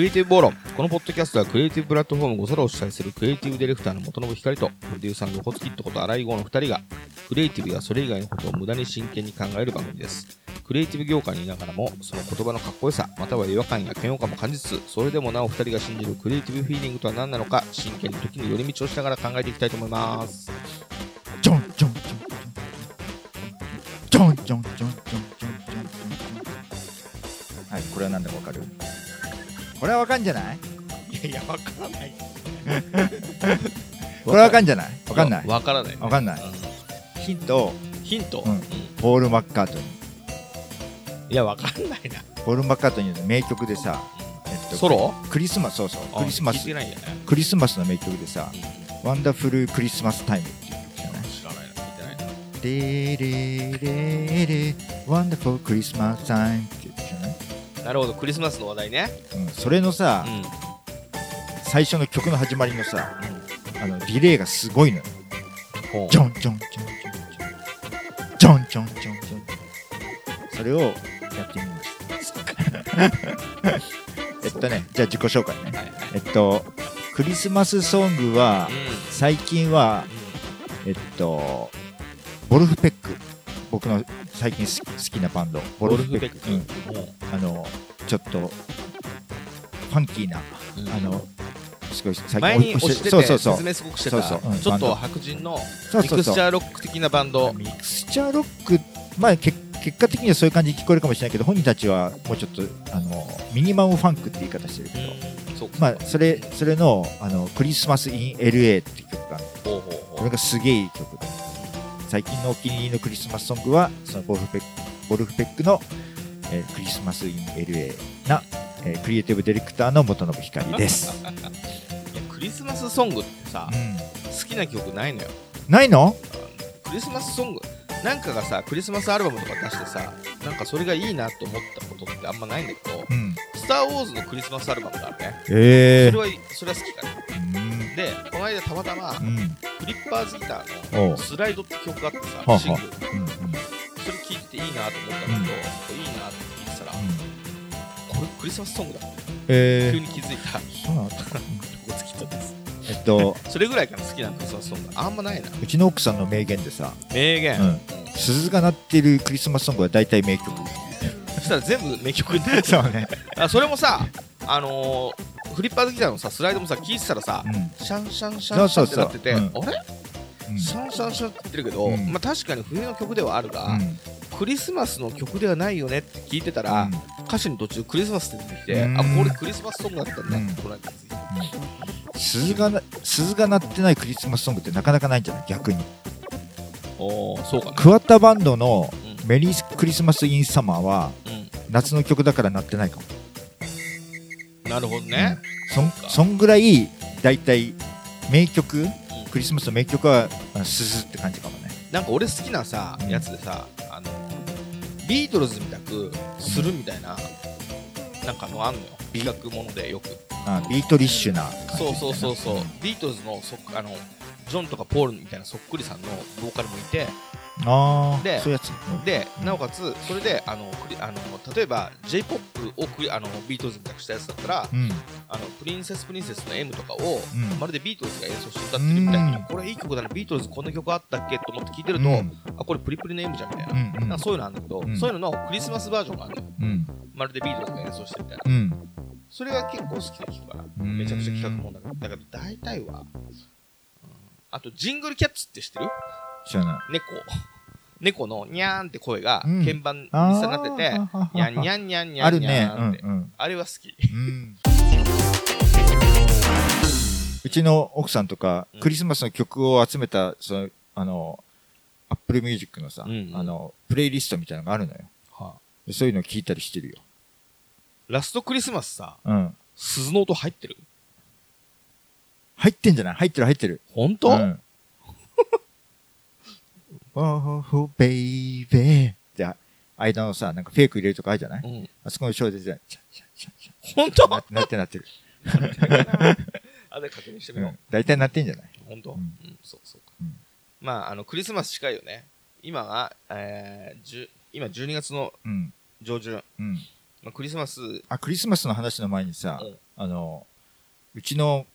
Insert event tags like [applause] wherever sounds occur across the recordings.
クリエイティブ暴論。このポッドキャストはクリエイティブプラットフォームゴソラを主催するクリエイティブディレクターの元信光と、プロデューサーの横月ってこと荒井豪の二人が、クリエイティブやそれ以外のことを無駄に真剣に考える番組です。クリエイティブ業界にいながらも、その言葉のかっこよさ、または違和感や嫌悪感も感じつつ、それでもなお二人が信じるクリエイティブフィーリングとは何なのか、真剣に時に寄り道をしながら考えていきたいと思います。はいこれは何だかわかるこれはわかんじゃない？いやいや、わからない。[laughs] これはわかんじゃない？わかんない？わからない。わかんない。うん。ヒント。ヒント、うん。うんポール・マッカートニー。いや、わかんないな。ポール・マッカートニーの名曲でさ、えっとソロ？クリスマスそうそう。クリスマス。クリスマスの名曲でさ「ワンダフル・クリスマス・タイム」っていう曲じゃない？知らないな、聞いてないな。レレレレWonderful Christmas Timeなるほど、クリスマスの話題ね。うん、それのさ、うん。最初の曲の始まりのさあのディレイがすごいのよジョンジョンジョンジョンジョンジョンジョンジョンそれをやってみましたえっとねじゃあ自己紹介ねはいはい。えっとクリスマスソングは最近はえっとボルフペック僕の最近好き好きなバンドボボルフベック。うんもあのちょっとファンキーなあのすごい最前にお押しててそうそうそう。説明すごくしてた。そうそう。うんちょっと白人のミそうそうそう。クスチャーロック的なバンド。ミクスチャーロックまあけ結果的にはそういう感じに聞こえるかもしれないけど本人たちはもうちょっとあのミニマムファンクって言い方してるけど、そうまあそれそれのあのクリスマス・イン・ LA っていう曲がある。ほうほうこほう。れがすげえいい曲で最近のお気に入りのクリスマスソングはそのボルフペックボルフペックの、えークリスマス・イン・ LA な、えークリエイティブディレクターの元信光です、いやクリスマスソングってさうん、好きな曲ないのよ。ないの？クリスマスソングなんかがさクリスマスアルバムとか出してさなんかそれがいいなと思ったことってあんまないんだけどうん「スター・ウォーズ」のクリスマスアルバムがあるね。ええそれはそれは好きかなうんでこの間たまたまうん。フリッパーズギターの「スライド」って曲があってさシングル。うんうん。それ聞いてていいなと思ったんだけど、うんいいなって聞いてたら、うん。これクリスマスソングだえー。急に気づいたそうなの [laughs] ここつきたですえっと。[laughs] それぐらいかな好きなクリスマスソングあんまないな。うちの奥さんの名言でさ名言、うん。鈴が鳴ってるクリスマスソングは大体名曲。そしたら全部名曲になる。[laughs] そうね。あそれもさあのー、フリッパーズギターのさスライドもさ聞いてたらさ、うん。シャンシャンシャンシャンってなっててあれ？うん。シャンシャンシャンって言ってるけど、うん。まあ確かに冬の曲ではあるが、うん。クリスマスの曲ではないよねって聞いてたら、うん。歌詞に途中クリスマスって出てきて、うん。あこれクリスマスソングだったんだうんって鈴がな鈴が鳴ってないクリスマスソングってなかなかないんじゃない？逆に。おーそうかな。桑田バンドのう「メリークリスマス・イン・サマー」はん、夏の曲だから鳴ってないかも。うん、なるほどね、そんそそんぐらい大体名曲クリスマスの名曲はあ鈴って感じかもね。なんか俺好きなさ、うん。やつでさあのビートルズみたくするみたいな、なんかのあんのよ。企画ものでよく。あ Beatlish なそうそうそうそう、ん。ビートルズのそっあのジョンとかポールみたいなそっくりさんのボーカルもいてああでそういうやつ。うんでうんなおかつそれであのクリあの例えば j p o p をクリあのビートルズみたくしたやつだったらうん。あのプリンセスプリンセスの M とかを、うん。まるでビートルズが演奏して歌ってるみたいに、うん。これいい曲だなビートルズこんな曲あったっけと思って聞いてると、うん。あこれプリプリの M じゃんみたいな,、うんうん。なんかそういうのあるんだけど、うん。そういうののクリスマスバージョンがあるのよ。うん。まるでビートルズが演奏してるみたいな。うん。それが結構好きな曲かな。うん。めちゃくちゃ企画もんだけどだから大体は、うん。あと Jingle Cats って知ってる？知らない。猫猫のニャーンって声がうん。鍵盤にあーさなってて、ニャンニャンニャンニャンニあるね。ャンって、あれは好き。うちの奥さんとか、うん。クリスマスの曲を集めた、その、あの、 Apple Music のさ、うんうん。あの、プレイリストみたいなのがあるのよ。でそういうの聞いたりしてるよ。 Last Christmas さうん。鈴の音入ってる？入ってんじゃない？入ってる入ってる。本当、うん。Oh, baby. って、間のさ、なんかフェイク入れるとかあるじゃないうんあそこの後ろでじゃチャンチャンチャンチャ本当ンなってなってなってる。あで確認してみよう大う体ん。なってんじゃない本当、ううんん、そうそうか、うんまああのクリスマス近いよね今が、えー、じゅ今12月のうん。上旬、うん。まあ、クリスマスあ、クリスマスの話の前にさ、うんあの、うちの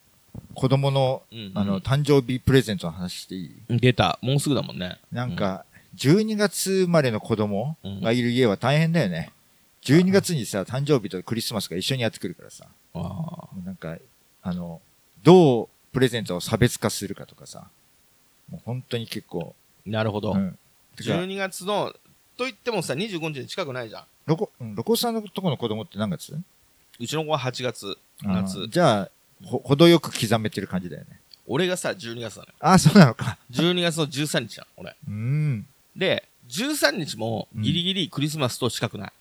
子供の、うんあの、誕生日プレゼントの話していい？出た。もうすぐだもんね。なんか、12月生まれの子供がいる家は大変だよね。12月にさ、誕生日とクリスマスが一緒にやってくるからさ。なんか、あの、どうプレゼントを差別化するかとかさ。もう本当に結構。あ。なるほど。うん。てか12月の、と言ってもさ、25日に近くないじゃん。ロコ、うんロコさんのとこの子供って何月？うちの子は8月、あ夏ー。じゃあ、ほ、程よく刻めてる感じだよね。俺がさ、12月なのよ。ああ、そうなのか。12月の13日じゃん、俺。うーん。で、13日もギリギリクリスマスと近くない。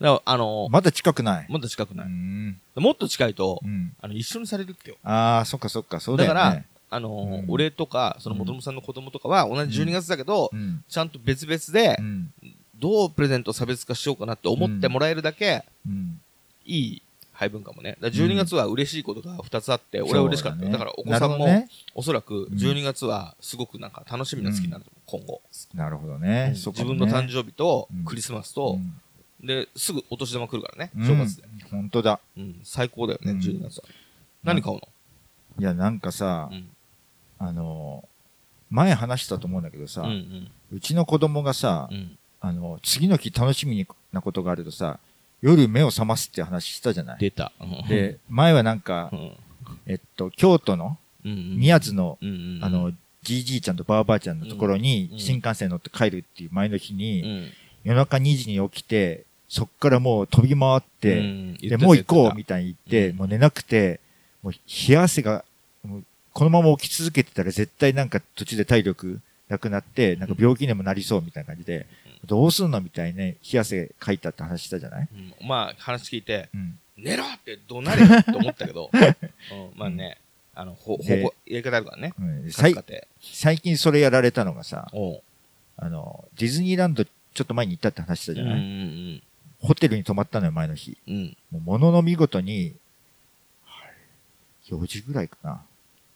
だから、あのまだ近くない。もっと近くない。ん。もっと近いとう、ん。あの、一緒にされるってよ。ああ、そっかそっか、そうだよね。だから、あのーうん俺とか、その元々さんの子供とかは同じ12月だけど、うん。ちゃんと別々でう、ん。どうプレゼント差別化しようかなって思ってもらえるだけ、うん。いい配分かもね。だから12月は嬉しいことが2つあって、俺は嬉しかったよ。だからお子なさんも。おそらく12月はすごくなんか楽しみな月になると思う、今後。なるほどね。自分の誕生日とうんクリスマスと、うんで、すぐお年玉来るからね、うん正月で。本当だ。うん、最高だよね、うん12月は。何買うの？いや、なんかさう、ん。あの、前話したと思うんだけどさうちの子供がさう、ん。あの、次の日楽しみなことがあるとさ、夜目を覚ますって話したじゃない？出た。うん、で、前はなんかう、ん。えっと、京都の。宮津の、あの、じいじいちゃんとばあばあちゃんのところにうん新幹線乗って帰るっていう前の日うに、ん、夜中2時に起きて、そっからもう飛び回って、うんで、もう行こうみたたいに言って、うんもう寝なくて、もう冷や汗が、このまま起き続けてたら絶対なんか途中で体力なくなって、なんか病気にもなりそうみたいな感じで、どうすんのみたいにね、冷や汗かいたって話したじゃない？うんまあ、話聞いて、うん。寝ろって怒鳴れよって思ったけど、[laughs] うん、まあね、あの、ほ、ほでぼ、やり方あるからね。うん、最近それやられたのがさ、あの、ディズニーランドちょっと前に行ったって話したじゃない、うんうんホテルに泊まったのよ、前の日。うん。うん。ものの見事に、はい4時ぐらいかな。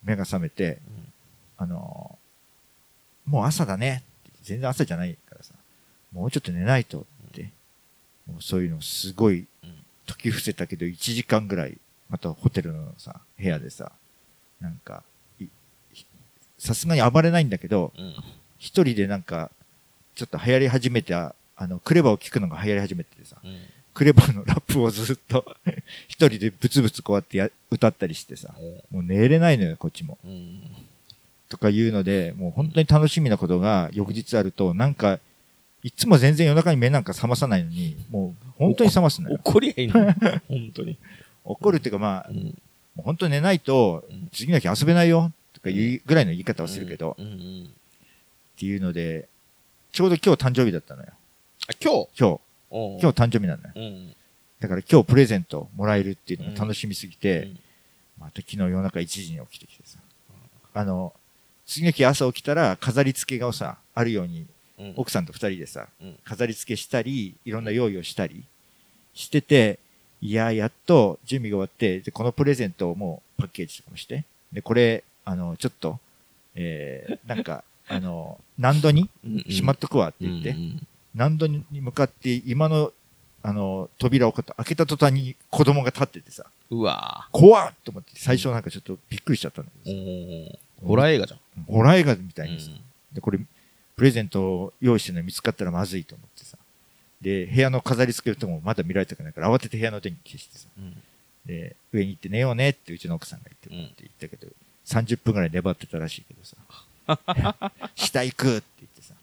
目が覚めて、あのーもう朝だね。全然朝じゃない。もうちょっと寝ないとって。もうそういうのすごいうん、時伏せたけど1時間ぐらい、またホテルのさ、部屋でさ、なんか、いさすがに暴れないんだけど、うん。一人でなんか、ちょっと流行り始めて、ああの、クレバを聞くのが流行り始めててさ、うん。クレバのラップをずっと [laughs] 一人でブツブツこうやってや歌ったりしてさ、もう寝れないのよ、こっちも。うん。とかいうので、もう本当に楽しみなことが翌日あると、なんか、いつも全然夜中に目なんか覚まさないのに、もう本当に覚ますのよ。怒りゃいいの？[laughs] 本当に。怒るっていうかまあ、もうん。う本当に寝ないとうん、次の日遊べないよ、とかいうぐらいの言い方をするけど、っうんうん。ていうので、ちょうど今日誕生日だったのよ。あ、今日？今日、今日誕生日なのよ。うん。だから今日プレゼントもらえるっていうのが楽しみすぎて、うんまた昨日夜中1時に起きてきてさ。あの、次の日朝起きたら飾り付けがさ、あるように、うん。奥さんと二人でさ、うん。飾り付けしたり、いろんな用意をしたりしてて、いや、やっと準備が終わって、で、このプレゼントをもうパッケージとかもして、で、これ、あの、ちょっと、えー、なんか、あの、何度にしまっとくわって言って、何度に向かって今の、あの、扉を開けた途端に子供が立っててさ、うわ怖っと思って、最初なんかちょっとびっくりしちゃったんだけおどホラー映画じゃん。ホラー映画みたいにさ、うん。で、これ、プレゼントを用意してるの見つかったらまずいと思ってさ。で、部屋の飾り付けるともまだ見られたくないから慌てて部屋の電気消してさ。うんで、上に行って寝ようねってうちの奥さんが言ってうんって言ったけど、30分ぐらい粘ってたらしいけどさ。[laughs] 下行くって言ってさ。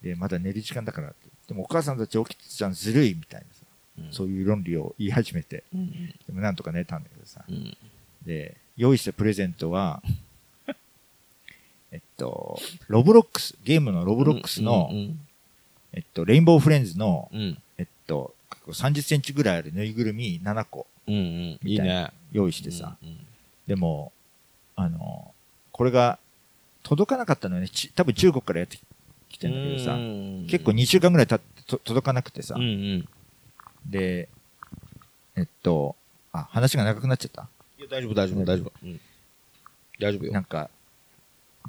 で、まだ寝る時間だからって。でもお母さんたち起きてたじゃんずるいみたいなさ。うんそういう論理を言い始めて。うんでもなんとか寝たんだけどさ。うんで、用意したプレゼントは、えっと、ロブロックス、ゲームのロブロックスの、うんえっと、レインボーフレンズの、うんえっと、30センチぐらいあるぬいぐるみ7個うんうんいいね。用意してさ、うんうんでも、あの、これが届かなかったのよね。ち多分中国からやってきてんだけどさ、うん結構2週間ぐらい経ってと届かなくてさ、うんうん。で、えっと、あ、話が長くなっちゃった？いや、大丈夫、大丈夫、大丈夫。うん大丈夫よ。なんか、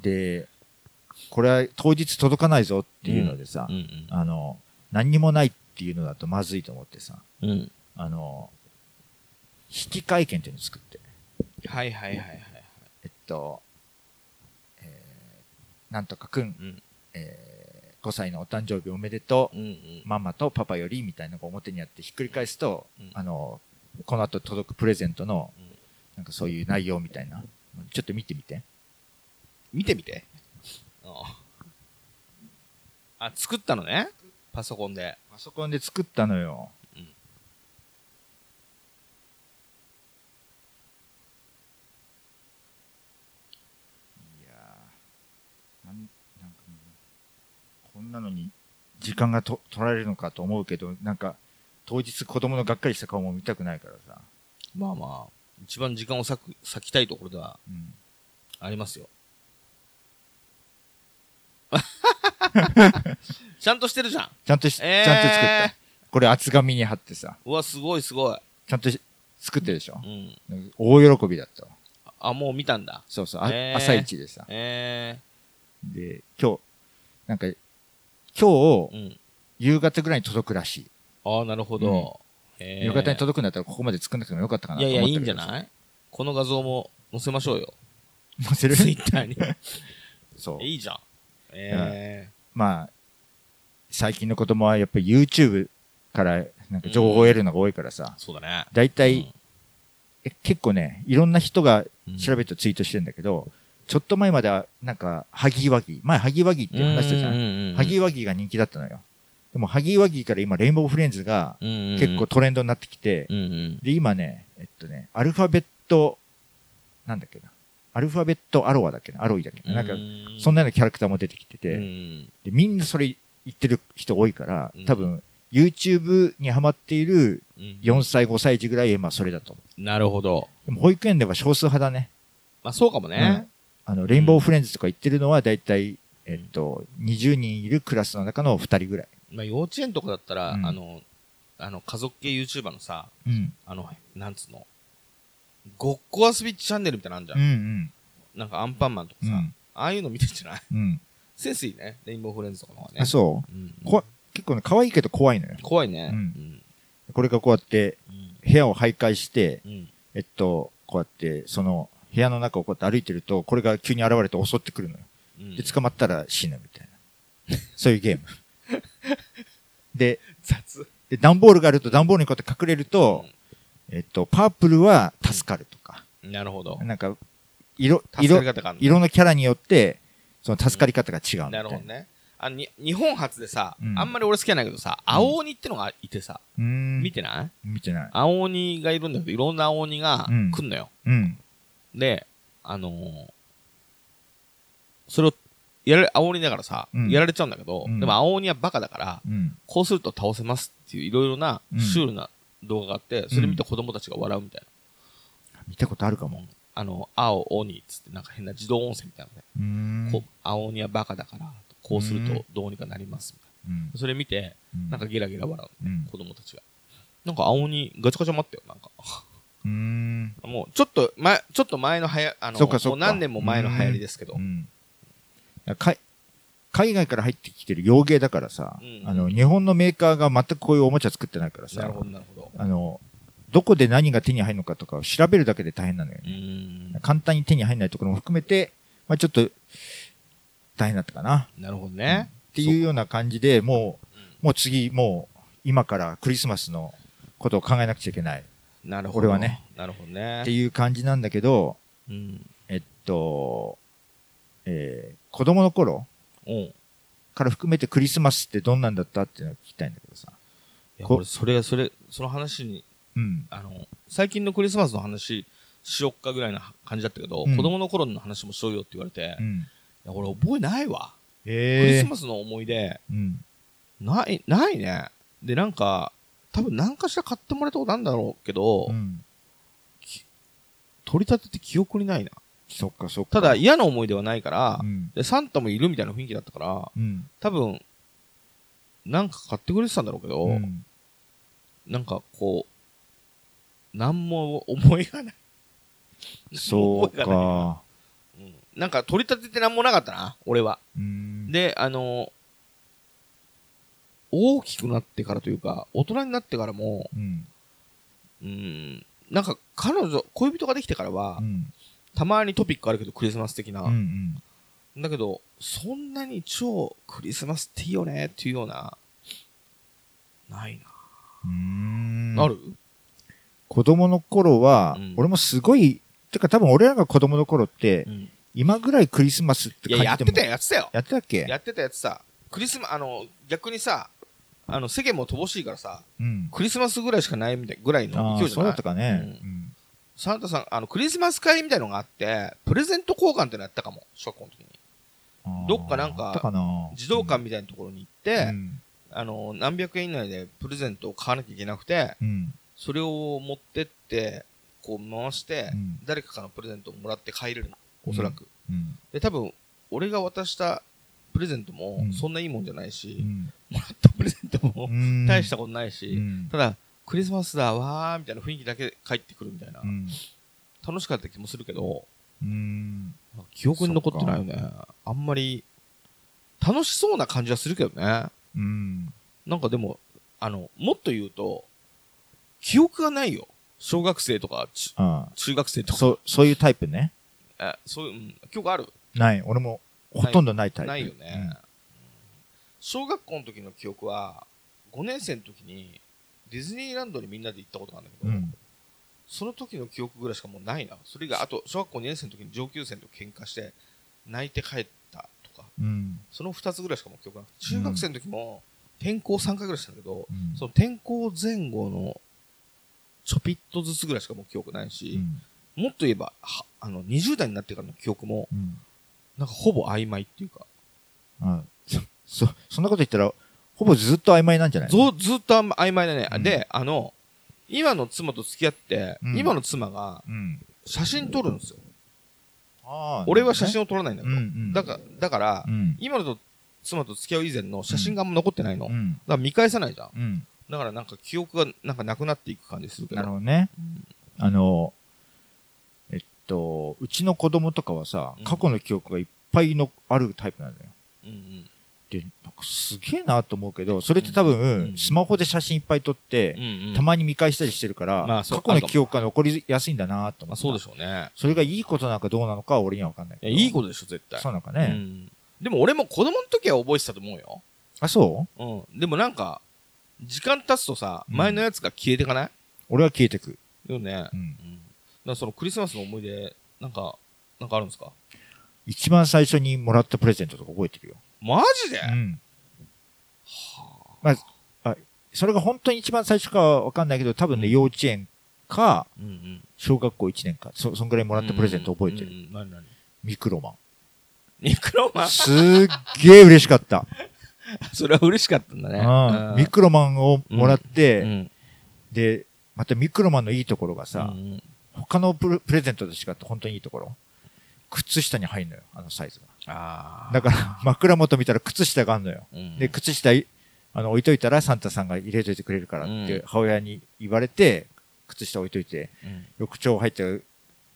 で、これは当日届かないぞっていうのでさ、うんうんあの、何にもないっていうのだとまずいと思ってさ、うん。あの、引換券っていうのを作って、はいはいはいはい。えっと、えー、なんとかくん、うん。えー、5歳のお誕生日おめでとう、うんうん。ママとパパよりみたいなのが表にあってひっくり返すと、うんあの、この後届くプレゼントのうん、なんかそういう内容みたいな。ちょっと見てみて。見てみて。ああ、作ったのねパソコンで。パソコンで作ったのよ。うんいやーなんなんかこんなのに時間がと取られるのかと思うけど、なんか当日子供のがっかりした顔も見たくないからさ。まあまあ、一番時間を割く、割きたいところではうん。ありますよ。[laughs] ちゃんとしてるじゃん。ちゃんとし、えーちゃんと作った。これ厚紙に貼ってさ、うわ、すごいすごい。ちゃんとし作ってるでしょ？う。ん。大喜びだったわ。あ、もう見たんだ。そうそう、あへー朝一でさ。えで、今日、なんか、今日、えうん。夕方ぐらいに届くらしい。ああ、なるほど。へえ夕方に届くんだったらここまで作んなくてもよかったかないとやいや、いい思ってるけどんじゃない？この画像も載せましょうよ。載せる？ツイッターに。[laughs] そう。いいじゃん。えまあ、最近の子供はやっぱり YouTube からなんか情報を得るのが多いからさ。え、そうだね。だいたい、うん。え結構ね、いろんな人がうん。調べてツイートしてるんだけど、ちょっと前まではなんか、ハギワギ、前ハギワギって話したじゃん。んハギワギが人気だったのよ。でもハギワギから今レインボーフレンズが結構トレンドになってきて、うんうん。で、今ね、えっとね、アルファベット、なんだっけな。アルファベットアロアだっけな？アロイだっけな？なんか、そんなようなキャラクターも出てきてて、うんでみんなそれ言ってる人多いからうん、多分、YouTube にハマっているうん4歳、5歳児ぐらい、まあそれだと思う。なるほど。でも保育園では少数派だね。まあそうかもね。あの、レインボーフレンズとか言ってるのはだいたい、えっと、20人いるクラスの中の2人ぐらい。まあ幼稚園とかだったら、うんあの、あの、家族系 YouTuber のさ、うん。あの、なんつうの、ごっこ遊びチャンネルみたいなのあんじゃ。うんんなんかアンパンマンとかさ、うんああいうの見てんじゃない？うん。うん。センスいいね。レインボーフレンズとかの方がね。あ、そううんこ結構ね、可愛いけど怖いのよ。怖いね。うんうんこれがこうやって、うん部屋を徘徊して、うんえっと、こうやって、その、部屋の中をこうやって歩いてると、これが急に現れて襲ってくるのよ。うんで、捕まったら死ぬみたいな。[laughs] そういうゲーム。で、[laughs] 雑。で、段ボールがあると、段ボールにこうやって隠れると、えっと、パープルは助かるとか、なるほど。なんか、色、色、色のキャラによって、その助かり方が違うみたないるな。ほどね。あに日本初でさ、うんあんまり俺好きじゃないけどさ、青鬼ってのがいてさ、うーん。見てない？見てない。青鬼がいるんだけど、いろんな青鬼がうん来んのよ。うん。で、あのーそれを、やられ、青鬼だからさ、うんやられちゃうんだけど、うんでも青鬼はバカだから、うん。こうすると倒せますっていういろいろなうんシュールな動画があって、それ見て子供たちが笑うみたい見たことあるかな。も。あの、青鬼っつってなんか変な自動音声みたいなので、うーん。こう青鬼はバカだから、こうするうんとどうにかなりますみたいうんな。それ見て、うんなんかゲラゲラ笑う。うん。子供たちが。なんか青鬼ガチャガチャ待ったよ、なんか。うーん。もう、ちょっと前、ちょっと前のはや、あの、もう何年も前の流行りですけどう。ん。か海外から入ってきてる洋芸だからさ、うんあの、日本のメーカーが全くこういうおもちゃ作ってないからさなる、ほど、なるほど。あの、どこで何が手に入るのかとかを調べるだけで大変なのようね。簡単に手に入らないところも含めて、まあちょっと、大変だったかな。なるほどね。っていうような感じで、もうんう、もう次、もう、今からクリスマスのことを考えなくちゃいけないっなるほど。俺はね。なるほどね。ていう感じなんだけど、うん。えっと、えー子供の頃から含めてクリスマスってどんなんだったっていうのを聞きたいんだけどさ。や、こ俺、それ、それ、その話に、うん。あの、最近のクリスマスの話しよっかぐらいな感じだったけど、うん子供の頃の話もしようよって言われて、いうん。や、俺覚えないわ。クリええスマスの思い出、うん。ない、ないね。で、なんか、多分何かしら買ってもらったことあるんだろうけど、うん。取り立てて記憶にないな。そっかそっか。ただ嫌な思い出はないから、うん。で、サンタもいるみたいな雰囲気だったから、うん。多分、なんか買ってくれてたんだろうけど、うん。なんかこう、なんも思いがない。そうか。う [laughs] んなんか取り立ててなんもなかったな、俺は。うん。で、あの、大きくなってからというか、大人になってからも、うん。うん、なんか彼女、恋人ができてからは、うん。たまにトピックあるけど、クリスマス的な。うんうん。だけど、そんなに超クリスマスっていいよねっていうような、ないうーん。な。ある？子供の頃は、うん俺もすごい、てか多分俺らが子供の頃って、うん。今ぐらいクリスマスって感じてもやってたよ、やってたよ。やってたっけ？やってたやつさ、クリスマ、あの、逆にさ、あの、世間も乏しいからさ、うん。クリスマスぐらいしかないみたいぐらいの勢いじゃない？そうだったかね。ううんん。サンタさん、あの、クリスマス会みたいのがあって、プレゼント交換ってのやったかも、小学校の時に。どっかなんか児童館みたいなところに行って、うん。あの、何百円以内でプレゼントを買わなきゃいけなくて、うん。それを持ってって、こう回して、うん誰かからのプレゼントをもらって帰れるの。おそらく。うん。で、多分、俺が渡したプレゼントもうん、そんないいもんじゃないし、うん。もらったプレゼントも、うん [laughs] 大したことないし、うんただ、クリスマスだ、わー、みたいな雰囲気だけ帰ってくるみたいな、うん。楽しかった気もするけど、うん。記憶に残ってないよね。あんまり、楽しそうな感じはするけどね。うん。なんかでも、あの、もっと言うと、記憶がないよ。小学生とか、中学生とか。あそう、そういうタイプね。えそういう、うん、記憶ある？ない。俺もほとんどないタイプ。ないよね、小学校の時の記憶は、5年生の時に、ディズニーランドにみんなで行ったことがあるんだけど、うん。うん。その時の記憶ぐらいしかもうないな。それが、あと、小学校2年生の時に上級生と喧嘩して、泣いて帰ったとか、うん。その2つぐらいしかもう記憶なくて、中学生の時も、転校3回ぐらいしたんだけど、うんその転校前後の、ちょぴっとずつぐらいしかもう記憶ないし、もっと言えば、はあの、20代になってからの記憶も、うん。なんかほぼ曖昧っていうか、あそ、そんなこと言ったら、ほぼずっと曖昧なんじゃないずずっと曖昧だね。うんで、あの、今の妻と付き合って、うん今の妻がうん。写真撮るんですよ。ああ俺は写真を撮らないんだけど。うんうんだから、だから、うん。今のと妻と付き合う以前の写真があんま残ってないの。だかうん。ら見返さないじゃん。うん。だからなんか記憶がなんかなくなっていく感じするけど。なるほどね。あの、えっと、うちの子供とかはさうん、過去の記憶がいっぱいのあるタイプなのよ。うんうん。で、なんかすげえなと思うけど、それって多う分、んスマホで写真いっぱい撮ってう、んうん。たまに見返したりしてるから、まあ過去の記憶が残りやすいんだなと思って。まあそうでしょうね。それがいいことなのかどうなのかは俺には分かんない。いや、いいことでしょ、絶対。うそうなのかね。ん。でも俺も子供の時は覚えてたと思うよ。あ、そう？うん。でもなんか、時間経つとさ、うん前のやつが消えてかない？俺は消えてく。よね。うん。うん。そのクリスマスの思い出、なんか、なんかあるんですか？一番最初にもらったプレゼントとか覚えてるよ。マジで、うん。まあ、あ、それが本当に一番最初かはわかんないけど、多分ね、幼稚園か、うんうん。小学校1年か、そ、そんぐらいもらったプレゼント覚えてる。うんうんミクロマン。ミクロマン？すっげえ嬉しかった。[laughs] それは嬉しかったんだね。うんミクロマンをもらって、うん。で、またミクロマンのいいところがさ、うんうん他のプレプレゼントと違って本当にいいところ？靴下に入るのよ、あのサイズが。だから、枕元見たら靴下があるのよ。うん。で、靴下い、あの、置いといたらサンタさんが入れといてくれるからって、うん。母親に言われて、靴下置いといて、うん。浴槽入って、い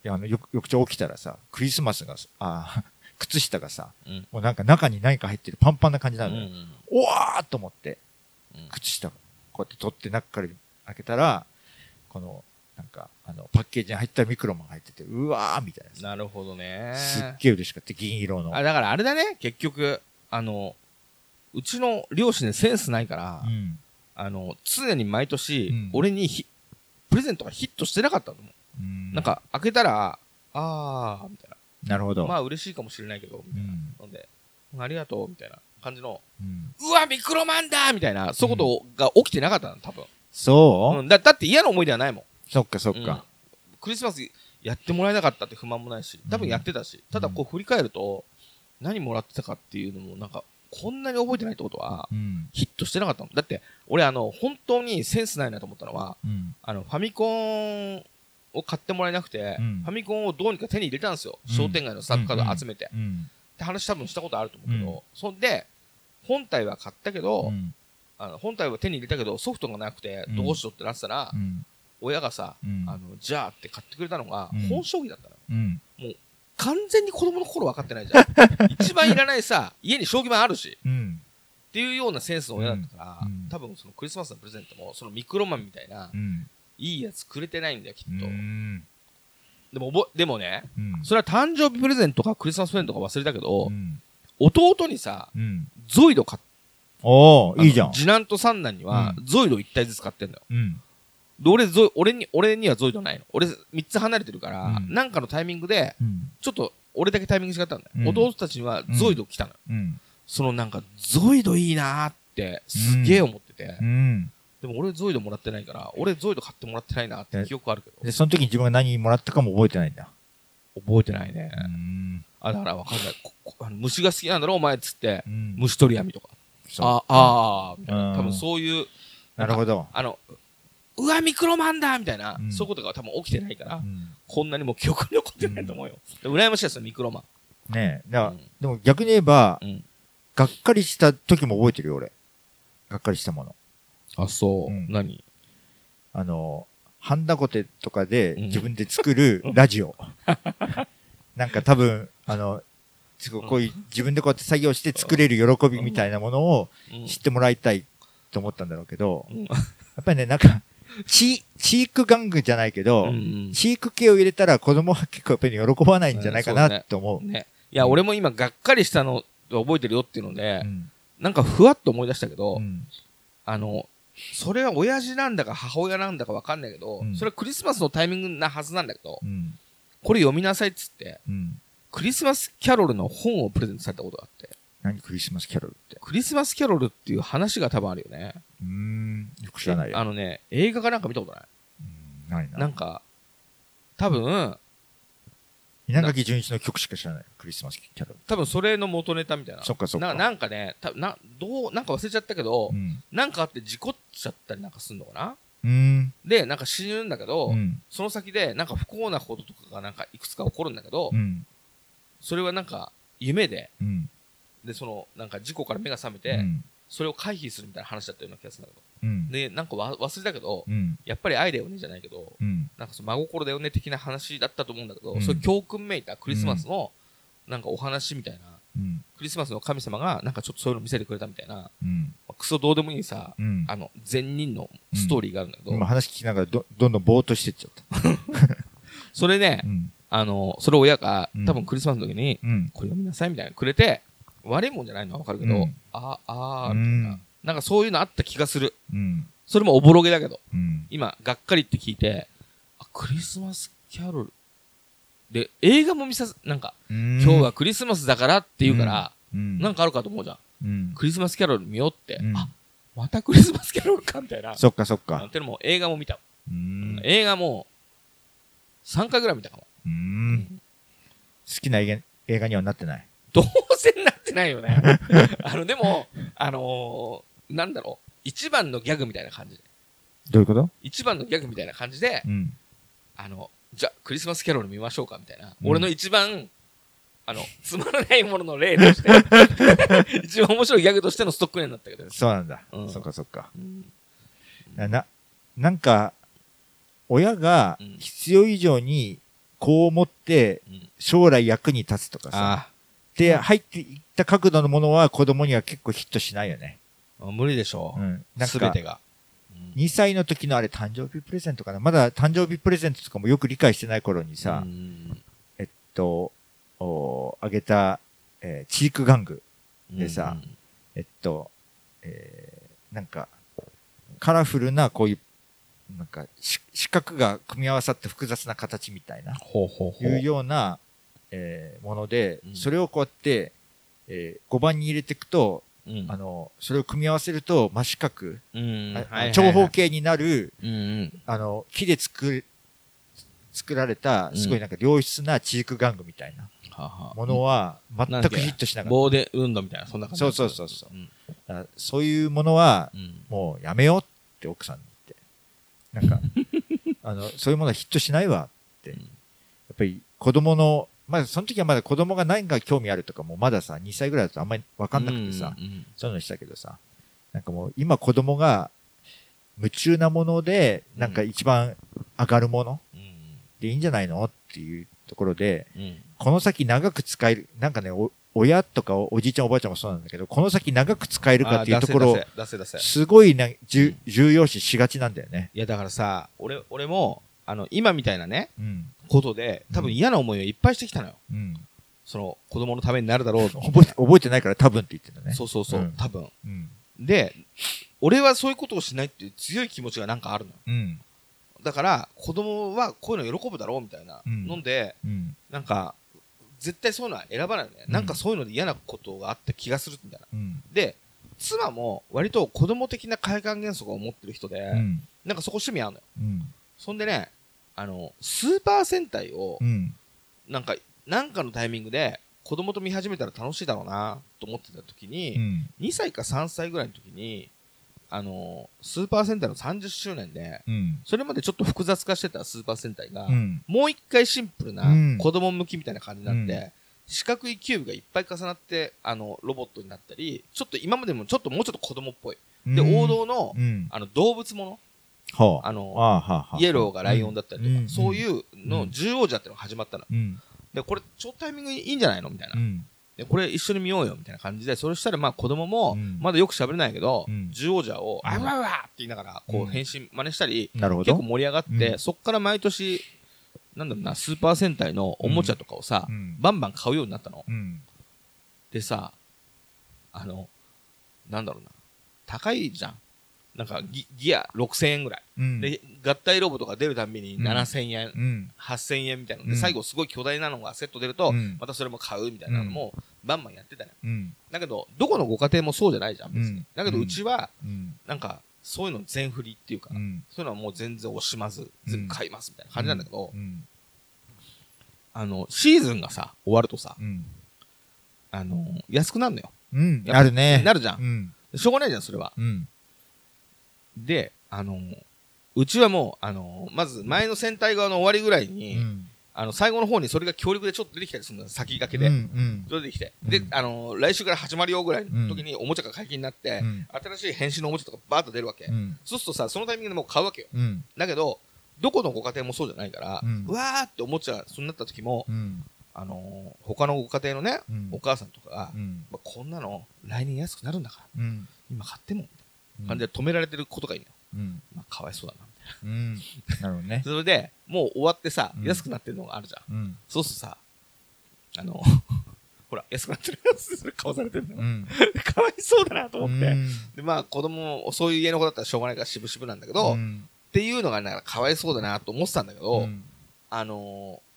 や、あの、浴浴槽起きたらさ、クリスマスが、あー [laughs] 靴下がさ、うん。もうなんか中に何か入ってるパンパンな感じなうのよ。んおわーっと思って、うん。靴下、こうやって取って中から開けたら、この、なんか、あの、パッケージに入ったミクロマンが入ってて、うわーみたいなさ。なるほどね。すっげえ嬉しかった。銀色の。あ、だからあれだね、結局、あの、うちの両親ね、センスないから、うん。あの、常に毎年、うん俺にひプレゼントがヒットしてなかったと思う。うんなん、か、開けたら、あー、みたいな。なるほど。まあ、嬉しいかもしれないけど、みたいな。うん。ので、ありがとう、みたいな感じの、うわ、ミクロマンだみたいな、そういうことが起きてなかったの、多分。そう、うんだだって嫌な思い出はないもん。そっかそっうんか。クリスマスやってもらえなかったって不満もないし、多分やってたし、ただこう振り返ると、何もらってたかっていうのも、なんか、こんなに覚えてないってことは、うん。ヒットしてなかったの。だって、俺、あの、本当にセンスないなと思ったのは、うん。あの、ファミコンを買ってもらえなくて、うんファミコンをどうにか手に入れたんですよ。うん商店街のスタッフカード集めて。うん。って話多分したことあると思うけど、うんそんで、本体は買ったけど、うん。あの本体は手に入れたけど、ソフトがなくてうん、どうしようってなってたら、うん。親がさ、うんあの、じゃあって買ってくれたのがうん、本将棋だったの。うん。完全に子供の頃分かってないじゃん。[laughs] 一番いらないさ、家に将棋盤あるし、うん。っていうようなセンスの親だったから、多分そのクリスマスのプレゼントも、そのミクロマンみたいなう、ん。いいやつくれてないんだよ、きっと。うん。でも、でもね、うん。それは誕生日プレゼントかクリスマスプレゼントか忘れたけど、うん。弟にさ、うん。ゾイド買っおー、いいじゃん。次男と三男には、ゾイド1体ずつ買ってんだよ。うん。で、俺、ゾイ、俺に、俺にはゾイドないの。俺、3つ離れてるから、うんなんかのタイミングで、うん。ちょっと、俺だけタイミング違ったんだよ。うん弟たちにはゾイド来たのよ。うん。そのなんか、ゾイドいいなーって、すげえ思ってて、うん。でも俺ゾイドもらってないから、俺ゾイド買ってもらってないなって記憶あるけど、で、その時に自分が何もらったかも覚えてないんだ。覚えてないね。うん。あ、だからわかんない。ここあの虫が好きなんだろ、お前っつって、うん。虫取り網とか。あ、あーみたいな。うん多分そういう、なるほど。あの、うわ、ミクロマンだみたいな、うんそういうことが多分起きてないから、うんこんなにも記憶に残ってないと思うよ。で羨ましいですよ、ミクロマン。ねえ。だからうんでも逆に言えばう、ん。がっかりした時も覚えてるよ、俺。がっかりしたもの。あ、そう。うん何？あの、ハンダゴテとかでうん自分で作る [laughs] ラジオ。なんか多分、あの、すごいこういう自分でこうやって作業して作れる喜びみたいなものをうん知ってもらいたいと思ったんだろうけど、うんやっぱりね、なんか、チチーク玩具じゃないけど、うんチーク系を入れたら子供は結構やっぱり喜ばないんじゃないかなって思う。ね。いや、俺も今、がっかりしたの覚えてるよっていうので、うん。なんかふわっと思い出したけど、うん。あの、それは親父なんだか母親なんだかわかんないけど、うん。それはクリスマスのタイミングなはずなんだけど、うん。これ読みなさいっつって、うん。クリスマスキャロルの本をプレゼントされたことがあって、何？クリスマスキャロルって。クリスマスキャロルっていう話が多分あるよね。うーん、よく知らないよ。あのね、映画かなんか見たことない？うんないな。なんか、多分、稲垣潤一の曲しか知らない。クリスマスキャロル。多分それの元ネタみたいな。そっかそっかななんかね、たな、どう、なんか忘れちゃったけど、うん。なんかあって事故っちゃったりなんかすんのかな？うーん。で、なんか死ぬんだけど、うん。その先でなんか不幸なこととかがなんかいくつか起こるんだけど、うん。それはなんか夢で、うん。で、その、なんか事故から目が覚めて、うん。それを回避するみたいな話だったような気がするんだけうんど。。で、なんかわ忘れたけど、うん。やっぱり愛だよねじゃないけど、うん。なんかその真心だよね的な話だったと思うんだけど、うんそういう教訓めいたクリスマスの、なんかお話みたいな、うん。クリスマスの神様がなんかちょっとそういうの見せてくれたみたいな、まうん。あクソどうでもいいさ、うん。あの、善人のストーリーがあるんだけど、今話聞きながらど、どんどんぼーっとしてっちゃった。[laughs] それね、うん。あの、それ親がうん多分クリスマスの時に、うん。これ読みなさいみたいなのくれて、悪いもんじゃないの？はわかるけど、うんああ、ああ、うみたいな、ん。なんかそういうのあった気がする。うん。それもおぼろげだけど、うん。今、がっかりって聞いて、あ、クリスマスキャロル。で、映画も見さす、なんか、今今日は、クリスマスだからって言うから、うん。なんかあるかと思うじゃん。うん。クリスマスキャロル見ようって、うんあ、またクリスマスキャロルかみたいな。そっかそっかなん。てのも映画も見た。うん。映画も、3回ぐらい見たかも。うん。好きな映画映画にはなってない。どうせなってないよね。[laughs] あの、でも、あのーなんだろう。一番のギャグみたいな感じで。どういうこと？一番のギャグみたいな感じで、うん。あの、じゃあ、クリスマスキャロル見ましょうかみたいな。うん俺の一番、あの、つまらないものの例として、[laughs] 一番面白いギャグとしてのストックになったけど。そうなんだうん。そっかそっか。うんな、なんか、親がうん必要以上にこう思ってうん将来役に立つとかさ。あで、入っていった角度のものは子供には結構ヒットしないよね。あ、無理でしょう。うん。なんかて、が。2歳の時のあれ誕生日プレゼントかな。まだ誕生日プレゼントとかもよく理解してない頃にさ、うんえっと、おあげた、えーチーク玩具。でさえっと、えーなんか、カラフルなこういう、なんか、し四角が組み合わさって複雑な形みたいな、ほうほうほいうような、えーものでう、んそれをこうやって、え5番に入れていくと、うんあの、それを組み合わせると真四角、うんあはいはいはい長方形になる、うんうん。あの、木で作る、作られた、すごいなんか良質なチーク玩具みたいなものは、全くヒットしなかっ棒で運動みたいな、そんな感じ。そうそうそうそうそういうものは、うん。もうやめようって奥さんに言って。なんか、[laughs] あの、そういうものはヒットしないわって。うんやっぱり子供の、まだその時はまだ子供が何か興味あるとかもまださ、2歳ぐらいだとあんまりわかんなくてさ、うんうんそういうのしたけどさ、なんかもう今子供が夢中なもので、なんか一番上がるものうん。でいいんじゃないのっていうところで、うん。この先長く使える、なんかね、お親とかおじいちゃんおばあちゃんもそうなんだけど、この先長く使えるかっていうところを、出せ出せ出せ出せ。すごいな、重重要視しがちなんだよね。いやだからさ俺俺もあの今みたいなねうん。ことで多分嫌な思いをいっぱいしてきたのようん。その子供のためになるだろうと [laughs] 覚えて、覚えてないから多分って言ってるのね。そうそうそう、うん多分うん。で俺はそういうことをしないっていう強い気持ちがなんかあるのようん。だから子供はこういうの喜ぶだろうみたいなうんので、うん。なんか絶対そういうのは選ばないのね、うんなんかそういうので嫌なことがあった気がするみたいなうん。で妻も割と子供的な快感原則を持ってる人で、うん。なんかそこ趣味あるのようん。そんでねあのスーパー戦隊をうん。なんかなんかのタイミングで子供と見始めたら楽しいだろうなと思ってた時に、うん。2歳か3歳ぐらいの時にあのスーパー戦隊の30周年でうん。それまでちょっと複雑化してたスーパー戦隊が、うん。もう一回シンプルなうん子供向きみたいな感じになって、うん四角いキューブがいっぱい重なってあのロボットになったりちょっと今までもちょっともうちょっと子供っぽい、で王道の,、うん。あの動物ものはあ。あの。イエローがライオンだったりとか、うんそういううのん獣王者っていうのが始まったのうん。でこれちょっとタイミングいいんじゃないの？みたいな、うん。でこれ一緒に見ようよみたいな感じでそれしたらまあ子供もうんまだよく喋れないけど、うん獣王者を「うんあわわわ!」って言いながらこううん変身真似したり、なるほど。結構盛り上がって、うんそっから毎年なんだろうなスーパー戦隊のおもちゃとかをさ、うんバンバン買うようになったのうん。でさあのなんだろうな高いじゃんなんかギギア6000円ぐらい、うん。で合体ロボとか出るたんびにうん7000円、うん。8000円みたいなので、うん最後すごい巨大なのがセット出ると、うんまたそれも買うみたいなのもバンバンやってたのようん。だけどどこのご家庭もそうじゃないじゃん別に、うんだけどうちはうん。なんかそういうの全振りっていうか、うん。そういうのはもう全然惜しまず全部買いますみたいな感じなんだけど、うん。あのシーズンがさ終わるとさうん。あの安くなるのよあるね。なるじゃんうん。しょうがないじゃんそれはうん。であのうちはもうあのまず前の戦隊側の終わりぐらいに、うん。あの最後の方にそれが強力でちょっと出てきたりするのよ先駆けで、うん。うん。それ出てきて、うんであの来週から始まるよぐらいの時におもちゃが解禁になって、うん新しい変身のおもちゃとかバーッと出るわけ、うん。そうするとさそのタイミングでもう買うわけようん。だけどどこのご家庭もそうじゃないから、うんわーっておもちゃがそうなった時も、うん。あのー他のご家庭のね、うんお母さんとかが、うん。まあこんなの来年安くなるんだからうん。今買っても感じで止められてることがいいうん。まあ、かわいそうだなみたいうん。なるほどねな。それでもう終わってさ、うん安くなってるのがあるじゃんうん。そうするとさあの [laughs] ほら安くなってるやつそれ買わされてるのよ、うん。[laughs] かわいそうだなと思って、うんでまあ子供もそういう家の子だったらしょうがないから渋々なんだけど、っうん。ていうのがなんかかわいそうだなと思ってたんだけど、うんあのー、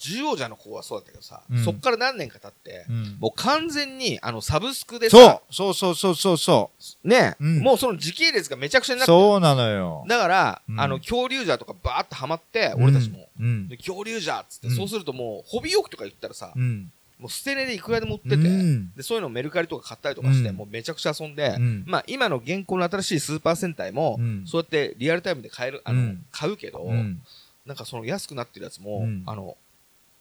獣王者の子はそうだったけどさ、うん。そっから何年か経って、うん。もう完全にあのサブスクでそうさ、そうそうそうそうそね、うん。もうその時系列がめちゃくちゃう。になってるそうなのよ。だから、うん。あの恐竜者とかバーってハマって、俺たちも。恐竜者っつって、うん。そうするともうホビーオークとか言ったらさ、うん。もう捨て値でいくらでも売ってて、うん。でそういうのをメルカリとか買ったりとかして、うん。もうめちゃくちゃ遊んで、うん。まあ今の現行の新しいスーパー戦隊も、うん。そうやってリアルタイムで買える、あの、うん。買うけど、うん。なんかその安くなってるやつも、うん。あの、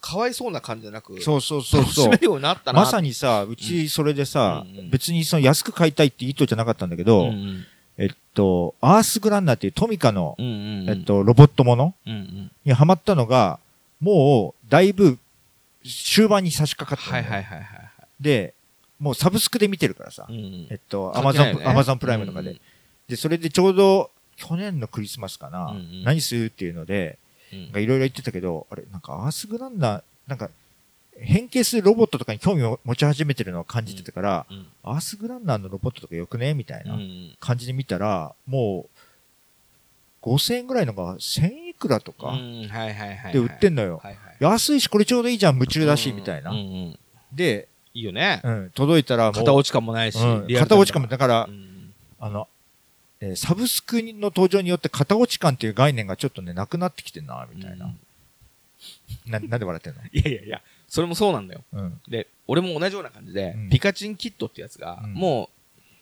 かわいそうな感じじゃなく、そうそうそうそう。るようになったな。まさにさ、うちそれでさうんうん、別にその安く買いたいって意図じゃなかったんだけど、うんうん。えっと、アースグランナーっていうトミカの、うんうんうん。えっと、ロボットものうんうん。にハマったのが、もう、だいぶ、終盤に差し掛かったはいはいはいはいはい。で、もうサブスクで見てるからさ。う、んうん。えっと、アマゾン、アマゾンプライムとかで。で、それでちょうど、去年のクリスマスかな、うんうん。何するっていうので、いろいろ言ってたけど、あれ、なんかアースグランナー、なんか、変形するロボットとかに興味を持ち始めてるのを感じてたから、うん。アースグランナーのロボットとかよくねみたいなん感じで見たら、もう、5000円ぐらいのが1000いくらとか。で売ってんのよ。安いし、これちょうどいいじゃん、夢中だし、みたいな。で、いいよね。うん、届いたらもう、片落ち感もないし片落ち感も、だからう、ん。あの、えーサブスクの登場によって片落ち感っていう概念がちょっとね、なくなってきてんな、みたいな。な、なんで笑ってんの？[laughs] いやいやいや、それもそうなんだよ。うん。で、俺も同じような感じで、うんピカチンキットってやつが、うんも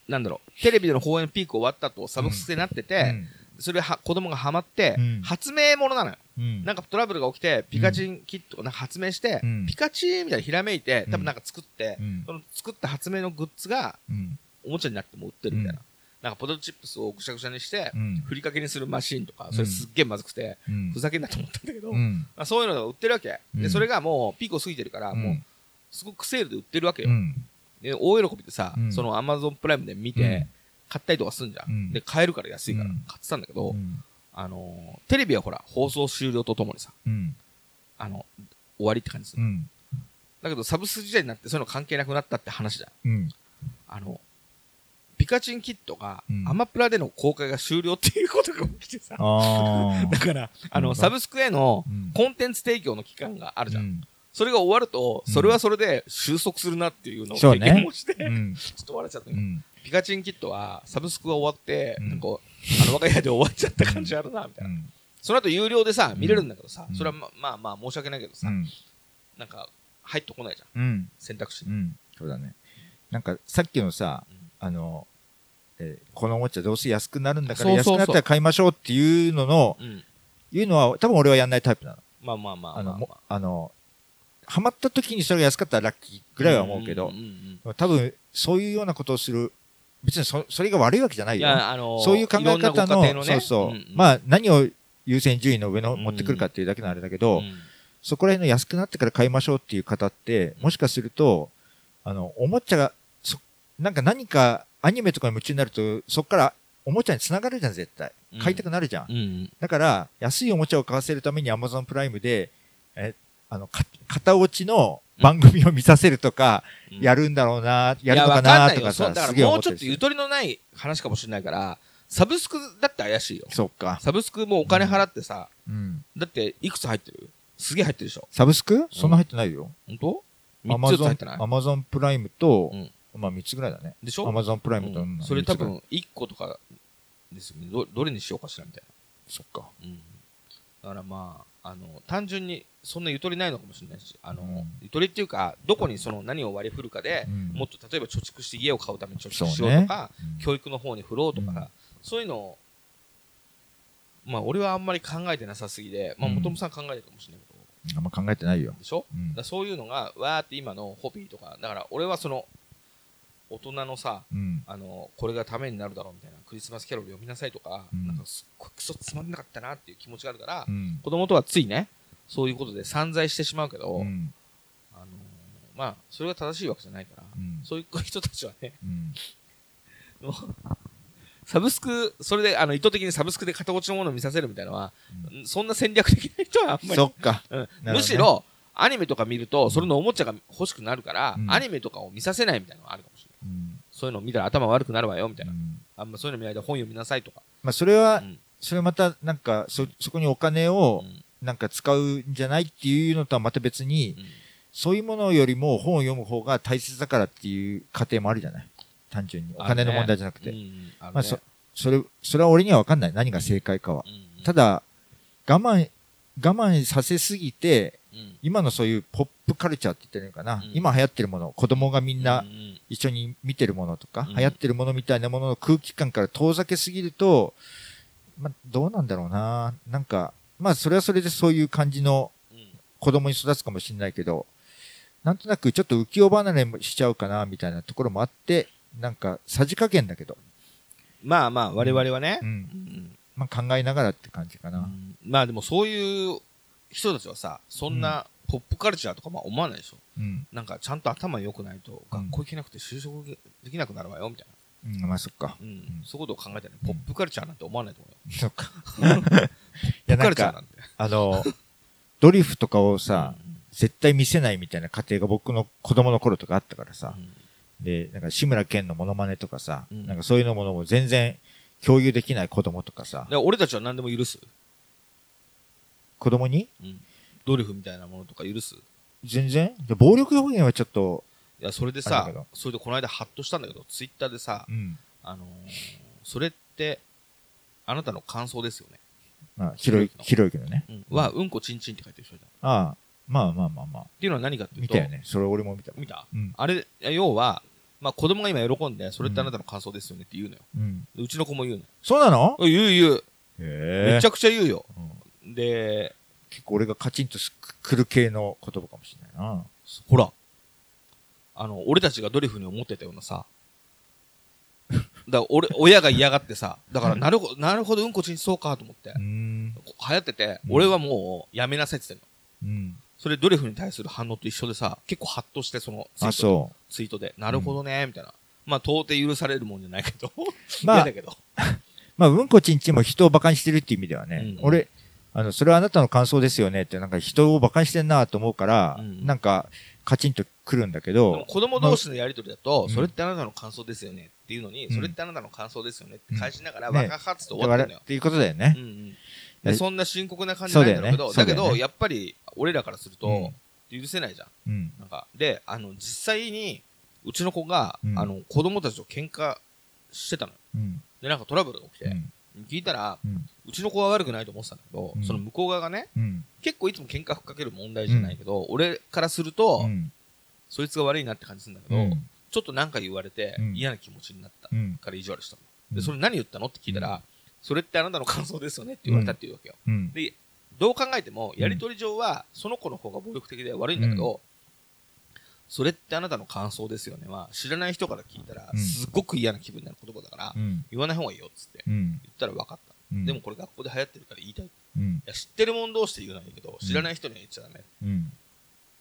う、なんだろう、テレビでの放映ピーク終わったとサブスクになってて、それは子供がハマって、うん発明ものなのよ。うん。なんかトラブルが起きて、ピカチンキットをなんか発明して、うんピカチンみたいなひらめいて、多分なんか作って、うんその作った発明のグッズがうん。おもちゃになっても売ってるみたいな。うんなんかポテトチップスをぐしゃぐしゃにして、うん。ふりかけにするマシーンとか、それすっげえまずくて、うんふざけんなと思ったんだけど、あ、そういうのが売ってるわけ。で、うんそれがもうピークを過ぎてるから、もう、すごくセールで売ってるわけよ。うん。で、大喜びでさ、うんそのアマゾンプライムで見て、うん買ったりとかすんじゃん。うんで、買えるから安いからうん買ってたんだけど、うん。あのーテレビはほら、放送終了とともにさ、うん。あの、終わりって感じする。うん。だけど、サブスク時代になってそういうの関係なくなったって話だ。うん。あの、ピカチンキットが、うんアマプラでの公開が終了っていうことが起きてさ、あ [laughs] だから、あの、サブスクへのうんコンテンツ提供の期間があるじゃん。うん。それが終わると、うんそれはそれで収束するなっていうのを経験もして、うん。ちょっと笑っちゃった。ピカチンキットは、サブスクが終わって、うんなんか、あの、我が家で終わっちゃった感じあるな、みたいな。うん。その後有料でさ、見れるんだけどさ、うんそれはままあまあ申し訳ないけどさ、うん。なんか、入ってこないじゃん、うん。選択肢に。うん。そうだね。なんか、さっきのさ、あの、えーこのおもちゃどうせ安くなるんだからそうそうそう安くなったら買いましょうっていうのの、うん。いうのは多分俺はやんないタイプなの。まあまあまあまあ、あの、まあ、もあの、ハマった時にそれが安かったらラッキーぐらいは思うけどん、んうん多分そういうようなことをする、別にそそれが悪いわけじゃないよ。いや、あのーそういう考えろんな方の、そうそう。まあ何を優先順位の上のうん持ってくるかっていうだけのあれだけど、うんそこら辺の安くなってから買いましょうっていう方って、もしかすると、あの、おもちゃが、そ、なんか何かアニメとかに夢中になると、そこからおもちゃに繋がるじゃん、絶対うん。買いたくなるじゃん。うんうん。だから、安いおもちゃを買わせるために Amazon プライムで、え、あの、か、型落ちの番組を見させるとか、うんやるんだろうな、やるのかな、んいよそうとかさ、だからもうちょっとゆとりのない話かもしれないから、サブスクだって怪しいよ。そっか。サブスクもお金払ってさ、うん。だっていくつ入ってる？すげえ入ってるでしょ。サブスク？そんな入ってないよ。本当？三つずつ入ってない？Amazon プライムとう、ん。まあ3つぐらいだね。でしょ？Amazon プライムと、うんそれ多分1個とかですよね。どどれにしようかしらみたいそっか。な。うん。だからまあ、あの、単純にそんなゆとりないのかもしれないし、あの、うんゆとりっていうか、どこにその何を割り振るかで、うんもっと例えば貯蓄して家を買うために貯蓄しようとか、うん教育の方に振ろうとかそういうのを、まあ俺はあんまり考えてなさすぎで、まあうん元々さん考えてるかもしれないけど、あんま考えてないよ。でしょ？うんだそういうのが、わーって今のホビーとか、だから俺はその、大人のさ、うん。あの、これがためになるだろうみたいな、クリスマスキャロル読みなさいとか、うんなんかすっごいクソつまんなかったなっていう気持ちがあるから、うん。子供とはついね、そういうことで散財してしまうけど、うん。あのまあ、それが正しいわけじゃないから、うんそういう人たちはね、サブスク、それであの意図的にサブスクで片落ちのものを見させるみたいなのは、そんな戦略的な人はあんまりそ、っか。うんむしろ、アニメとか見ると、それのおもちゃが欲しくなるから、うんアニメとかを見させないみたいなのがあるかも。うん。そういうのを見たら頭悪くなるわよ、みたいうな。んあんまそういうの見ないで本読みなさいとか。まあそれはう、んそれまたなんか、そ、そこにお金をうんなんか使うんじゃないっていうのとはまた別に、うんそういうものよりも本を読む方が大切だからっていう過程もあるじゃない？単純に。お金の問題じゃなくて。うんうんあるねまあそ、それ、それは俺には分かんない。何が正解かは。うんただ、我慢、我慢させすぎて、うん今のそういうポップカルチャーって言ったらいいのかな、うん。今流行ってるもの、子供がみんな一緒に見てるものとか、うん。流行ってるものみたいなものの空気感から遠ざけすぎると、まあ、どうなんだろうな。なんか、まあ、それはそれでそういう感じのうん。子供に育つかもしれないけど、なんとなくちょっと浮世離れもしちゃうかな、みたいなところもあって、なんか、さじ加減だけど、まあまあ、我々はね。う、ん。うん。まあ、考えながらって感じかな。うん。まあでもそういう人たちはさ、そんなポップカルチャーとかまあ思わないでしょ。うん。なんかちゃんと頭良くないと学校行けなくて就職できなくなるわよ、みたいうん、まあ、そっか。な。うん。そういうことを考えてね、ポップカルチャーなんて思わないと思うよ。そっか。[laughs] カルチャーな、んて。あの、ドリフとかをさ、うん絶対見せないみたいな家庭が僕の子供の頃とかあったからさ、うんで、なんか志村けんのモノマネとかさ、うんなんかそういうのものも全然共有できない子供とかさ俺たちは何でも許す。子供に？うん。ドリフみたいなものとか許す？い全然？で暴力表現はちょっと、や、それであさるけど、それでこの間ハッとしたんだけど、ツイッターでさう、ん。あのーそれって、あなたの感想ですよね。まあ、広い、広いけどね。うん。は、うんこちんちんって書いてる人いた。っああ、まあまあまあまあ。ていうのは何かっていうと、見たよね。それ俺も見た。見た？うん。あれ、要は、まあ子供が今喜んで、それってあなたの感想ですよねって言うのよ。うん。うちの子も言うのよ。そうなの？言う言う。へえ。めちゃくちゃ言うよ。うんで、結構俺がカチンとくる系の言葉かもしれないな。ほら。あの、俺たちがドリフに思ってたようなさ。だ俺、親が嫌がってさ、だから [laughs] なるほど、なるほど、うんこちんちそうかと思って。流行ってて、うん俺はもうやめなさいって言ってんの。うん。それドリフに対する反応と一緒でさ、結構ハッとして、そのツイあ、ートそツイートで、なるほどね、みたいな。まあ、到底許されるもんじゃないけど。まあ [laughs] 嫌だけど。う。[laughs] まあ、うんこちんちんも人を馬鹿にしてるっていう意味ではね、うん俺、あの、それはあなたの感想ですよねって、なんか人を馬鹿にしてんなと思うから、うんなんか、カチンと来るんだけど、子供同士のやりとりだと、うんそれってあなたの感想ですよねっていうのに、うんそれってあなたの感想ですよねって返しながら、うんね爆発と終わってんだよっ。ていうことだよねう。んうんそんな深刻な感じないんだけど、だけど、やっぱり、俺らからすると、うん許せないじゃん。うん。なんか、で、あの、実際に、うちの子が、うんあの、子供たちと喧嘩してたのよ。うん。で、なんかトラブルが起きて、うん。聞いたら、うん。うちの子は悪くないと思ってたんだけど、うんその向こう側がね、うん。結構いつも喧嘩ふっかける問題じゃないけど、俺からすると、うん。そいつが悪いなって感じするんだけど、うん。ちょっとなんか言われて、うん嫌な気持ちになったうん。から意地悪したの。で、うんそれ何言ったのって聞いたら、それってあなたの感想ですよねって言われたっていうわけよ。うん。で、どう考えても、やりとり上は、その子の方が暴力的で悪いんだけど、それってあなたの感想ですよねは、知らない人から聞いたら、うんすっごく嫌な気分になる言葉だから、うん。言わない方がいいよっつってうん。言ったら分かった。うん。でも、これ学校で流行ってるから言いたい。いうん。や、知ってる者同士で言うのはいいけど、知らない人には言っちゃダメ。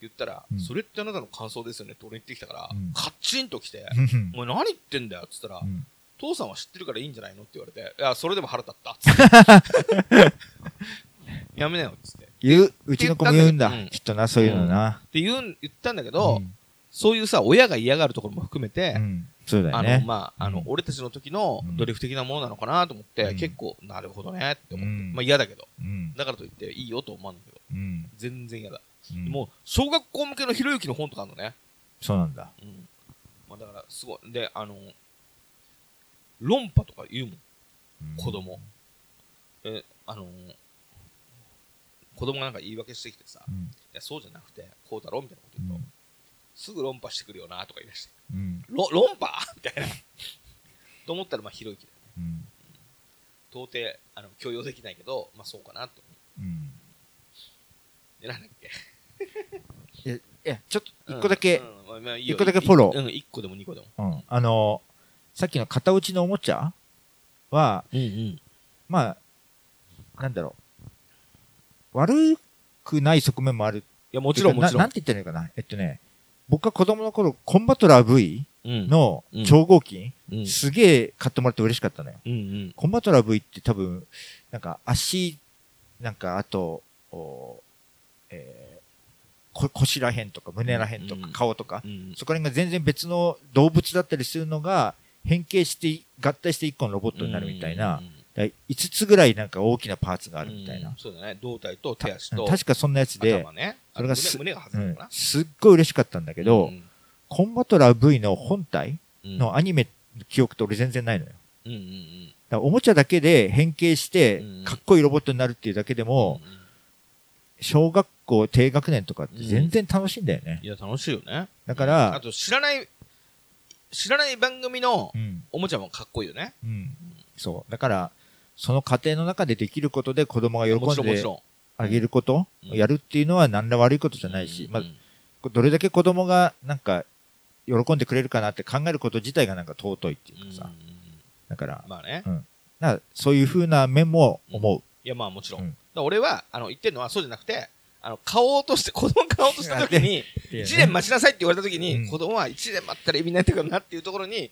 言ったら、うんそれってあなたの感想ですよねって俺言ってきたから、うんカッチンと来て、うんお前何言ってんだよっつったら、うん。父さんは知ってるからいいんじゃないのって言われて、いや、それでも腹立ったっつって。[laughs] やめなよっつって。っ言う、うちの子も言うんだうん。きっとな、そういうのな。て言うん言ったんだけど、うんそういうさ、親が嫌がるところも含めて、うん。そうだよあの、ね。まあ、あの、うん俺たちの時のうんドリフ的なものなのかなと思って、うん結構、なるほどねって思って。うんまあ嫌だけど。うん。だからといって、いいよと思うんだけど、うん。全然嫌だ。うんもう、小学校向けのひろゆきの本とかあるのね。そうなんだ。うん。まあだから、すごい。で、あの、論破とか言うもん、うん子供。え、あの、子供がなんか言い訳してきてさ、いうん。や、そうじゃなくて、こうだろみたいなこと言うと、すぐ論破してくるよなとか言い出して、うん。ろ論破？[laughs] みたいな。と思ったら、まあ、ひろゆきだよね。うん。到底、あの、許容できないけど、まあ、そうかなと思うん。う。で、なんだっけ。え、え、ちょっと、一個だけ一個だけフォローうん、一個でも二個でも。うん。あの、さっきの型打ちのおもちゃは、うんうん。まあ、なんだろう。悪くない側面もある。いや、もちろん、もちろ。ななんんて言ったらいいのかな。えっとね、僕が子供の頃、コンバトラー V うん、のうん。超合金、うん、すげえ買ってもらって嬉しかったのよ。うんうん。コンバトラー V って多分、なんか足、なんかあと、おえー、こ腰らへんとか胸らへんとかうん顔とか、うんそこら辺が全然別の動物だったりするのが変形して合体して一個のロボットになるみたいな、だ5つぐらいなんか大きなパーツがあるみたいな。そうだね。胴体と手足と、確かそんなやつで頭、ね。それがす胸胸が外うんれるのかな。すっごい嬉しかったんだけど、うんコンバトラー V の本体うんのアニメの記憶って俺全然ないのよ。うんうんうん。おもちゃだけで変形してうん、かっこいいロボットになるっていうだけでも、うんうん小学校低学年とかって全然楽しいんだよね。いや、楽しいよね。だからあと、知らない、知らない番組のうん。おもちゃもかっこいいよね。うん。そう。だから、その過程の中でできることで子供が喜んであげること、うんやるっていうのは何ら悪いことじゃん。ないし、うんまあ、どれだけ子供がなんか、喜んでくれるかなって考えること自体がなんか尊いっていうかさ。うんうんうんだから、まあね。だからそういう風な面も思う。いや、まあもちろん。俺は、あの、言ってるのはそうじゃなくて、あの、買おうとして、子供買おうとした時に、一年待ちなさいって言われた時に、うん子供は一年待ったら意味ないんだけどなっていうところに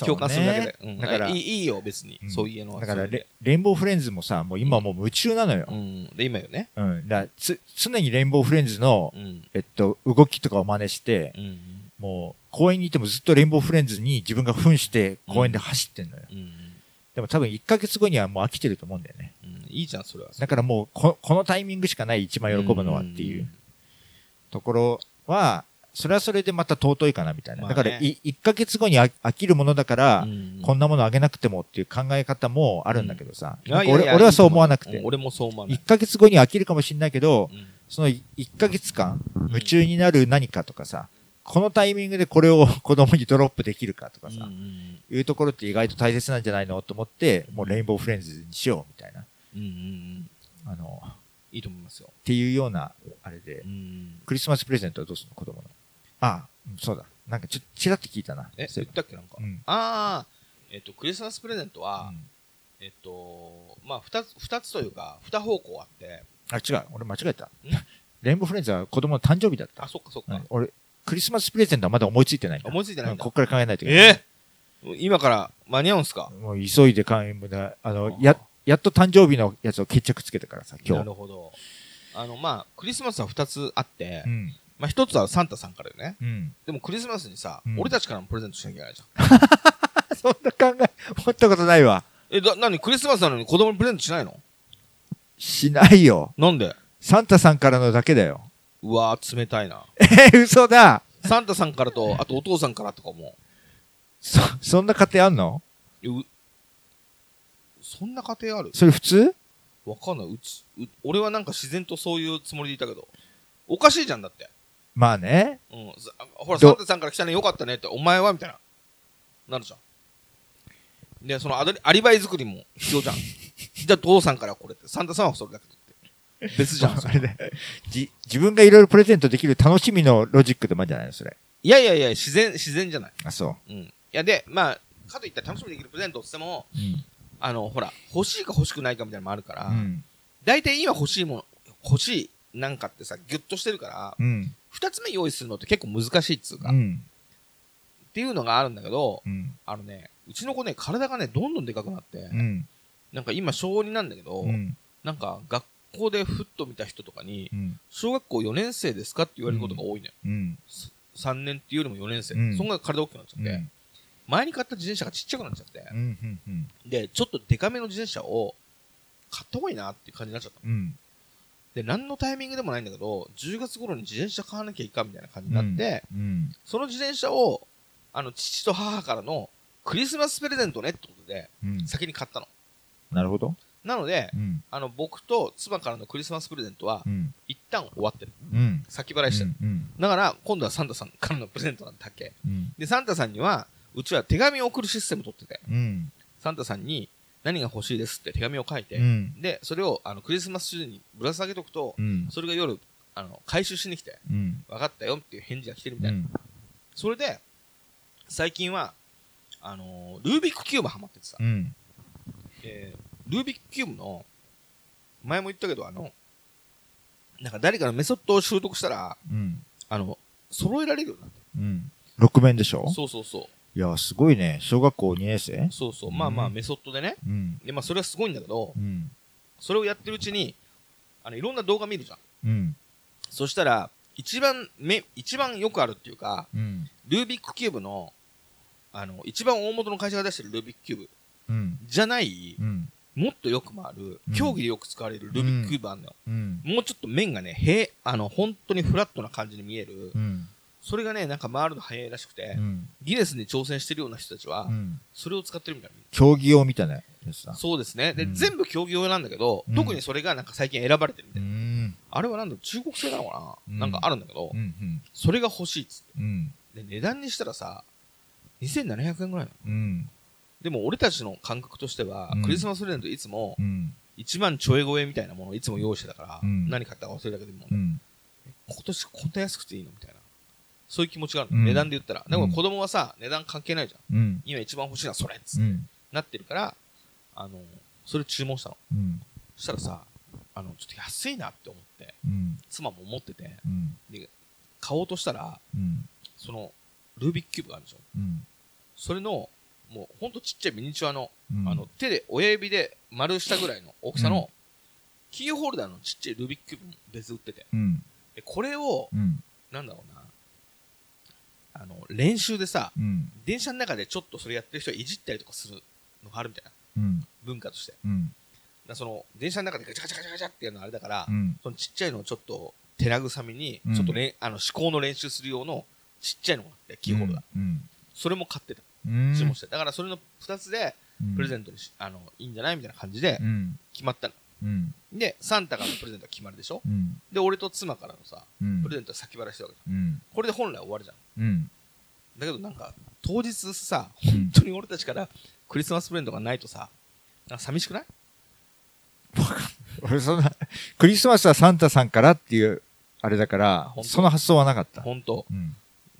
共感するだけで。うんだからいいいいよ、別に。うんそういうのは。だからレ、レインボーフレンズもさ、もう今もう夢中なのよう。ん。で、今よね。うん。だからつ、常にレインボーフレンズのう、ん。えっと、動きとかを真似して、うん。もう、公園にいてもずっとレインボーフレンズに自分が扮して公園で走ってんのよ。うん。でも多分1ヶ月後にはもう飽きてると思うんだよね。うん。いいじゃん、それは。だからもうこ、このタイミングしかない一番喜ぶのはっていうところは、それはそれでまた尊いかなみたいな。まあねだからい、1ヶ月後に飽飽きるものだから、うんこんなものあげなくてもっていう考え方もあるんだけどさ。いやなんか俺俺はそう思わなくて。うん俺もそう思わない。1ヶ月後に飽きるかもしれないけど、うんその1ヶ月間、夢中になる何かとかさ、このタイミングでこれを [laughs] 子供にドロップできるかとかさ、うんうんいうところって意外と大切なんじゃないのと思って、もうレインボーフレンズにしようみたいな、うんうんうん。あの、いいと思いますよ。っていうような、あれでう、ん。クリスマスプレゼントはどうするの？子供の。あそうだ。なんかちょ、ちらって聞いたな。え、そういえば言ったっけなんか？うんああ、えっと、クリスマスプレゼントは、うんえっと、まあ、二つ、二つというか、二方向あって、あ、違う。俺間違えたん？[laughs] レインボーフレンズは子供の誕生日だった。あ、そっかそっかうん。俺、クリスマスプレゼントはまだ思いついてない。思いついてないうんこっから考えないといけない。え？え今から間に合うんすか？もう急いで買い物あの、や、やっと誕生日のやつを決着つけたからさ、今な日。るほど。あの、まあ、クリスマスは2つあって、うん。まあ、1つはサンタさんからよね。うん。でもクリスマスにさ、うん俺たちからもプレゼントしなきゃいけないじゃん。[laughs] そんな考え、持ったことないわ。え、だ、なにクリスマスなのに子供にプレゼントしないの？しないよ。なんで？サンタさんからのだけだよ。うわー、冷たいな。え、嘘だサンタさんからと、あとお父さんからとかも、そ、そんな家庭あんの？そんな家庭ある？それ普通？わかんない。うち、う俺はなんか自然とそういうつもりでいたけど、おかしいじゃんだって。まあね。うん。さほら、どサンタさんから来たね、よかったねって、お前は？みたいな。なるじゃん。で、そのアドリアリバイ作りも必要じゃん。[laughs] じゃあ、父さんからこれって、サンタさんはそれだけどって。別じゃん。それあれね。じ、自分がいろいろプレゼントできる楽しみのロジックでもあるんじゃないのそれ。いやいやいや、自然、自然じゃない。あ、そうん。いや、で、まあ、かといったら楽しみにできるプレゼントって言っても、う。うん。あの、ほら、欲しいか欲しくないかみたいなのもあるから、うん。大体今欲しいもの、欲しいなんかってさ、ギュッとしてるから、うん。二つ目用意するのって結構難しいっつうか、っうん。ていうのがあるんだけど、うん。あのね、うちの子ね、体がね、どんどんでかくなって、うん。なんか今小2なんだけど、うん。なんか学校でふっと見た人とかに、うん。小学校4年生ですかって言われることが多いのよ。うん。3年っていうよりも4年生。うんそんな体大きくなっちゃって、うん。前に買った自転車がちっちゃくなっちゃって。で、ちょっとデカめの自転車を買った方がいいなって感じになっちゃったの。うん。で、何のタイミングでもないんだけど、10月頃に自転車買わなきゃいかんみたいな感じになって、うん。その自転車を、あの、父と母からのクリスマスプレゼントねってことで、うん。先に買ったの。なるほど。なので、うん。あの、僕と妻からのクリスマスプレゼントはう、ん。一旦終わってる。うん。先払いしてる。うん。だから、今度はサンタさんからのプレゼントなんだっけ。うん。で、サンタさんには、うちは手紙を送るシステム取ってて、うん。サンタさんに何が欲しいですって手紙を書いて、うん。で、それをあのクリスマス中にぶら下げとくと、うん。それが夜、あの、回収しに来て、うん。分かったよっていう返事が来てるみたいな。うん。それで、最近は、あのールービックキューブハマっててさ、うん。えールービックキューブの、前も言ったけど、あの、なんか誰かのメソッドを習得したら、うん。あの、揃えられるようになっうん。6面でしょ？た。そうそうそう。いや、すごいね。小学校2年生？そうそう。うんまあまあ、メソッドでね。うん。で、まあ、それはすごいんだけどう、ん。それをやってるうちに、あの、いろんな動画見るじゃん。うん。そしたら、一番、め、一番よくあるっていうか、うん。ルービックキューブの、あの、一番大元の会社が出してるルービックキューブうん。じゃない、うん。もっとよく回るうん、競技でよく使われるルービックキューブあんのよ。うん。もうちょっと面がね、へあの、本当にフラットな感じに見えるう。ん。それがね、なんか回るの早いらしくてう、ん。ギネスに挑戦してるような人たちはう、ん。それを使ってるみたいな。競技用みたいなやつだ。そうですね。で、うん全部競技用なんだけど、うん特にそれがなんか最近選ばれてるみたういな。ん。あれはなんだ中国製なのかうんななんかあるんだけどう、ん。それが欲しいっつっうん。て。で、値段にしたらさ、2700円ぐらいなの。うん。でも俺たちの感覚としてはうん、クリスマスプレゼントいつもうん。1万ちょい超えみたいなものをいつも用意してたから、うん何買ったか忘れたけども、うん。今年こんな安くていいの？みたいな。そういう気持ちがあるの、うん値段で言ったら。でも子供はさ、値段関係ないじゃん。うん。今一番欲しいのはそれっつって、うん。なってるから、あの、それ注文したの。うん。そしたらさ、あの、ちょっと安いなって思って、うん。妻も思ってて、うん。買おうとしたら、うん。その、ルービックキューブがあるでしょ。うん。それの、もうほんとちっちゃいミニチュアの、うんあの、手で、親指で丸したぐらいの大きさの、キーホルダーのちっちゃいルービックキューブも別売ってて。うん。で、これを、うん。なんだろうな、あの、練習でさ、うん。電車の中でちょっとそれやってる人はいじったりとかするのがあるみたいな、うん。文化として。うん。らその、電車の中でガチャガチャガチャガチャっていうのはあれだから、うん。そのちっちゃいのをちょっと手慰みにうん、ちょっとね、あの、思考の練習する用のちっちゃいのがあって、キーホルダー。うん。それも買ってた。うん。注文して。だからそれの二つで、プレゼンントにし、あの、いいんじゃないみたいな感じでうん。決まったの。うん。で、サンタからのプレゼントは決まるでしょ？うん。で、俺と妻からのさ、うんプレゼントは先払いしてるわけじうん。ゃん。これで本来終わるじゃん。うん。だけどなんか、当日さ、うん本当に俺たちからクリスマスプレゼントがないとさ、なんか寂しくない？俺そんな、クリスマスはサンタさんからっていう、あれだからその発想はなかった。本当うん。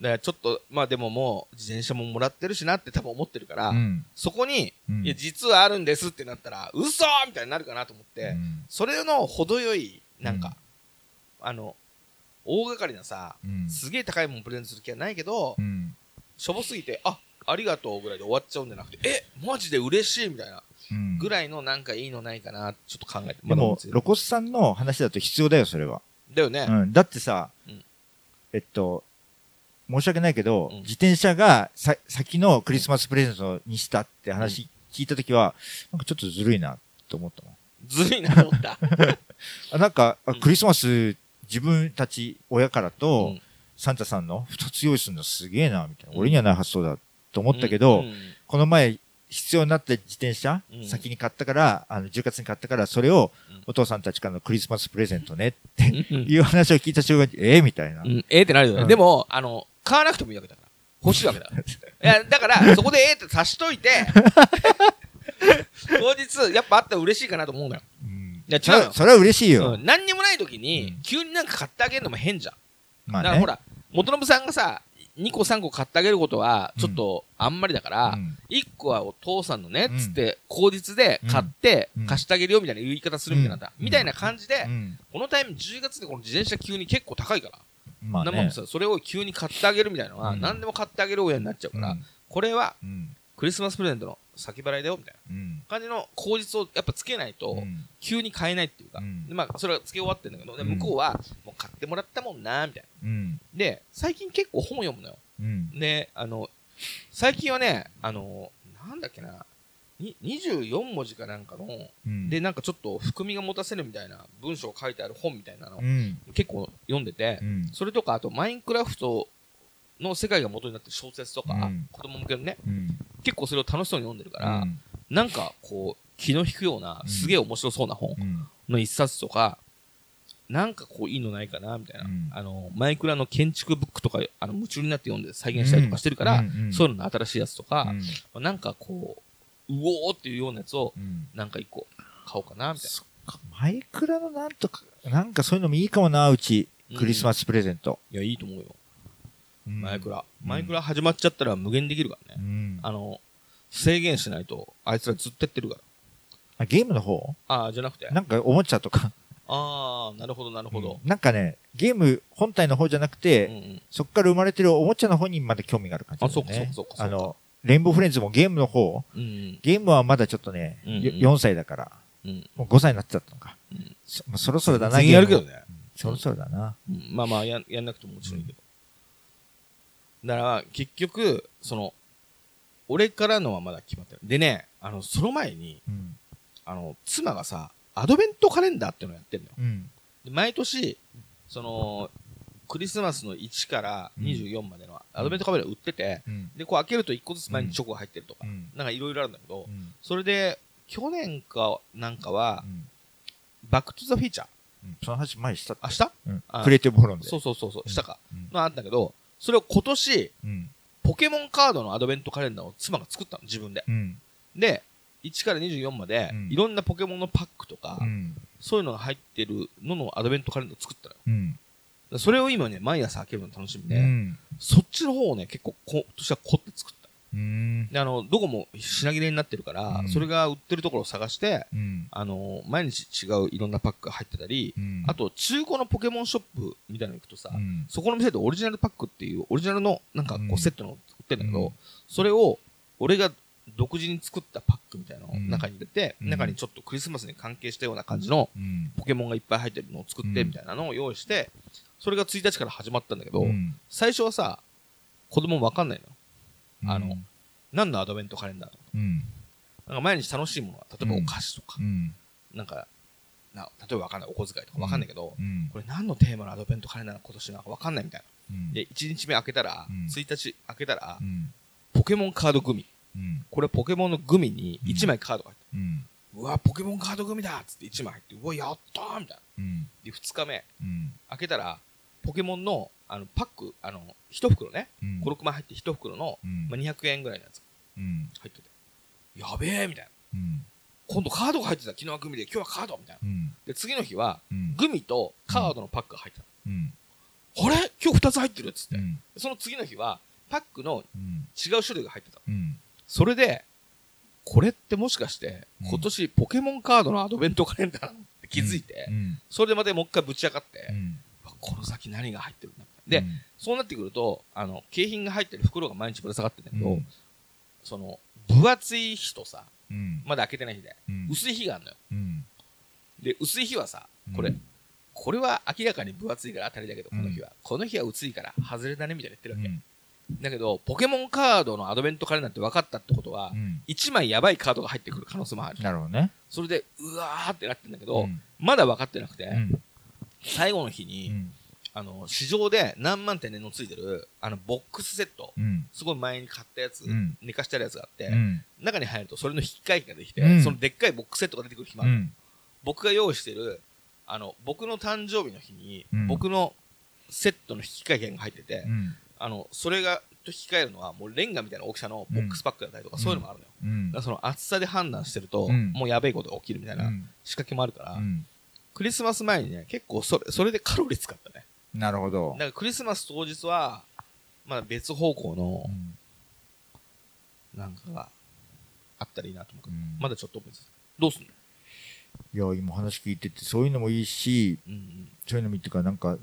だちょっと、まあでももう、自転車ももらってるしなって多分思ってるから、うん。そこに、うんいや、実はあるんですってなったら、嘘みたいになるかなと思って、うんそれの程よい、なんか、あの、大掛かりなさ、うんすげえ高いもんプレゼントする気はないけど、うんしょぼすぎて、あありがとうぐらいで終わっちゃうんじゃなくて、えマジで嬉しいみたいなうんぐらいのなんかいいのないかな、ちょっと考えて。でもまだ思いつい、て露骨さんの話だと必要だよ、それは。だよね。うん、だってさ、うんえっと、申し訳ないけど、うん。自転車がさ先のクリスマスプレゼントにしたって話聞いたときは、なんかちょっとずるいなと思ったもん。ずるいなと思った。[laughs] あなんか、あうん。クリスマス自分たち親からと、うん。サンタさんの二つ用意するのすげえな、みたいな。俺にはない発想だと思ったけど、うん。この前必要になった自転車、うん。先に買ったから、あの、10月に買ったから、それをうん。お父さんたちからのクリスマスプレゼントねってうん。いう話を聞いた瞬間に、ええみたいな。うん、ええってなるよね。うん。でも、あの、買わなくてもいいわけだから。欲しいわけだ。いや、だから、そこでええって足しといて、[laughs] 当日、やっぱあったら嬉しいかなと思うのよ。うん。いや違うよ。それは嬉しいよ。うん、何にもない時うにん、急になんか買ってあげるのも変じゃん。まあね。だからほら、元信さんがさ、2個3個買ってあげることは、ちょっとあんまりだから、うん。1個はお父さんのね、うん。つって、口実で買ってうん、貸してあげるよみたいな言い方するみたいなんみたいな感じでう、ん。このタイミング10月でこの自転車急に結構高いから、まあね。生もさ、それを急に買ってあげるみたいなのは、うん。何でも買ってあげる親になっちゃうから、うん。これはうん。クリスマスプレゼントの先払いだよみたいなうん。感じの口実をやっぱつけないと、うん。急に買えないっていうか、うん。でまあ、それはつけ終わってんだけど、でうん。向こうは、もう買ってもらったもんな、みたいな。うん。で、最近結構本読むのよ。うん。で、あの、最近はね、あの、なんだっけな、に24文字かなんかの、うん。で、なんかちょっと含みが持たせるみたいな文章を書いてある本みたいなの、うん。結構読んでて、うん。それとか、あと、マインクラフトの世界が元になってる小説とか、うん。子供向けのね、うん。結構それを楽しそうに読んでるから、うん。なんかこう、気の引くような、うん。すげえ面白そうな本うん。の一冊とか、なんかこういいのないかな、みたいな。うん。あの、マイクラの建築ブックとか、あの、夢中になって読んで再現したりとかしてるから、うんうんそういうのの新しいやつとかう、ん。なんかこう、うおーっていうようなやつを、うんなんか一個買おうかな、みたいそっかマイクラのなんとか、なんかそういうのもいいかもな、うち。うんクリスマスプレゼント。な。いや、いいと思うよ。うんマイクラ。うんマイクラ始まっちゃったら無限できるからね。うんあの、制限しないと、あいつらずっとやってるから。あゲームの方？ああ、じゃなくて。なんかおもちゃとか。ああ、なるほど、なるほど。なんかね、ゲーム本体の方じゃなくて、うんうん。そこから生まれてるおもちゃの方にまで興味がある感じね。あそうかそうかそうかあの、レインボーフレンズもゲームの方、う。ゲームはまだちょっとね、うんうんよ4歳だから、うん。もう5歳になっちゃったのか。うんそまあそろそろだな、やるけど。ね。そろそろだな。うんまあまあやん、やんなくてももちろんいいけど。だから、結局、その、俺からのはまだ決まってる。でね、あの、その前に、うん。あの、妻がさ、アドベントカレンダーっていうのをやってるのよ。毎年、その、クリスマスの1から24までのアドベントカレンダー売ってて、うん。で、こう開けると1個ずつ前にチョコが入ってるとか、うんなんかいろいろあるんだけどう、ん。それで、去年かなんかはう、んバックトゥザフィーチャー。うんその話前にしたって明日うんあクリエイティブフォロンで。そうそうそうそう、したか。うんのあったけど、それを今年、うん。ポケモンカードのアドベントカレンダーを妻が作ったの、自分で。うん。で、1から24までうん、いろんなポケモンのパックとか、うん。そういうのが入ってるののアドベントカレンダーを作ったのよ。それを今ね、毎朝開けるの楽しみで、うん。そっちの方をね、結構こ、今年は凝って作った。うん。で、あの、どこも品切れになってるから、うんそれが売ってるところを探して、うん。あの、毎日違ういろんなパックが入ってたり、うんあと、中古のポケモンショップみたいなの行くとさ、うんそこの店でオリジナルパックっていう、オリジナルのなんかこうセットの売ってんだけど、うんそれを俺が独自に作ったパックみたいなのをうん中に入れて、うん中にちょっとクリスマスに関係したような感じのうん。ポケモンがいっぱい入ってるのを作ってうんみたいなのを用意して、それが1日から始まったんだけど、うん最初はさ、子供わかんないのよ。あのうん何のアドベントカレンダーなのうん。なんか毎日楽しいものは、例えばお菓子とか、うん。なんか、な例えばわかんない、お小遣いとかわかんないけど、うん。これ何のテーマのアドベントカレンダー今年なのかわかんないみたいな。うんで、1日目開けたら、うん1日開けたらう、ん。ポケモンカードグミ。うん。これポケモンのグミに1枚カードが入ってうん。る。うわ、ポケモンカードグミだっつって1枚入って、うわ、やったーみたいな。うん。で、2日目、うん。開けたら、ポケモンの、あの、パック、あの、1袋ね、うん。5、6枚入って1袋の、うんまあ、200円ぐらいのやつうん。入ってて、やべえみたいな。うん。今度カードが入ってた、昨日はグミで、今日はカードみたいな。うん。で、次の日は、うん。グミとカードのパックが入ってうん。た。あれ?今日2つ入ってるっつって。うん。その次の日は、パックのうん。違う種類が入ってた。うん。それで、これってもしかして、うん今年ポケモンカードのアドベントカレンダーなのって気づいて、うん。それでまたもう一回ぶち上がって、うん。この先何が入ってるんだで、うん。そうなってくると、あの、景品が入ってる袋が毎日ぶら下がってるんだけど、うん。その、分厚い日とさ、うん。まだ開けてない日で、うん。薄い日があるのよ。うん。で、薄い日はさ、これ、うん。これは明らかに分厚いから当たりだけど、この日は。うこの日は薄いから、外れだねみたいな言ってるわけ。うん。だけど、ポケモンカードのアドベントカレンダーって分かったってことは、うん。1枚やばいカードが入ってくる可能性もある。なるほどね。それで、うわーってなってるんだけど、うん。まだ分かってなくて、うん最後の日に、うん。あの、市場で何万点値のついてる、あの、ボックスセット、うん。すごい前に買ったやつ、うん。寝かしてあるやつがあって、うん。中に入るとそれの引き換えができて、うん。そのでっかいボックスセットが出てくる日もある、うん。僕が用意してる、あの、僕の誕生日の日に、うん。僕のセットの引き換え券が入ってて、うん。あの、それが、と引き換えるのは、もうレンガみたいな大きさのボックスパックだったりとか、うんそういうのもあるのよ。うん。だからその厚さで判断してると、うん。もうやべえことが起きるみたいなうん。仕掛けもあるから、うんクリスマス前にね、結構それ、それでカロリー使ったね。なるほどだ。からクリスマス当日は、まあ別方向のう、んなんかがあったらいいなと思うけど、うんまだちょっと思いつつどうすんの？いや、今話聞いてて、そういうのもいいし、うんうん。そういうのもいいっていうか、なんか、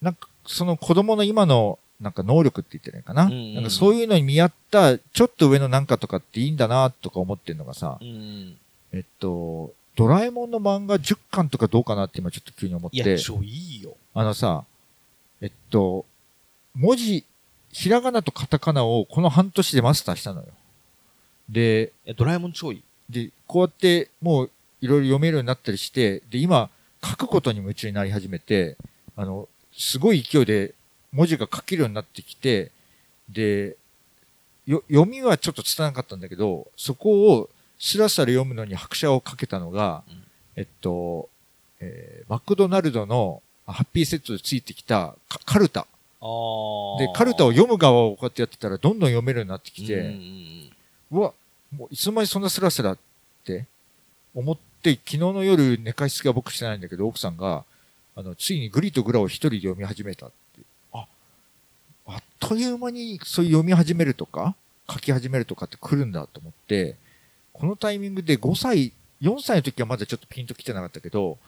なんか、その子供の今の、なんか能力って言ってないかな？うんうんなんかそういうのに見合った、ちょっと上のなんかとかっていいんだな、とか思ってるのがさう、ん。えっと、ドラえもんの漫画10巻とかどうかなって今ちょっと急に思っいや、て、超いいよ。あのさ、えっと、文字、ひらがなとカタカナをこの半年でマスターしたのよ。で、ドラえもん超いい？で、こうやってもういろいろ読めるようになったりして、で、今、書くことに夢中になり始めて、あの、すごい勢いで文字が書けるようになってきて、で、よ読みはちょっと拙なかったんだけど、そこをスラスラ読むのに拍車をかけたのが、うんえっと、えーマクドナルドのハッピーセットでついてきたカカルタ。で、カルタを読む側をこうやってやってたらどんどん読めるようになってきて、うわ、もういつの間にそんなスラスラって思って、昨日の夜寝かしつけは僕してないんだけど、奥さんが、あの、ついにグリとグラを一人で読み始めたって。あ、あっという間にそういう読み始めるとか、書き始めるとかって来るんだと思って、このタイミングで5歳、4歳の時はまだちょっとピンと来てなかったけど、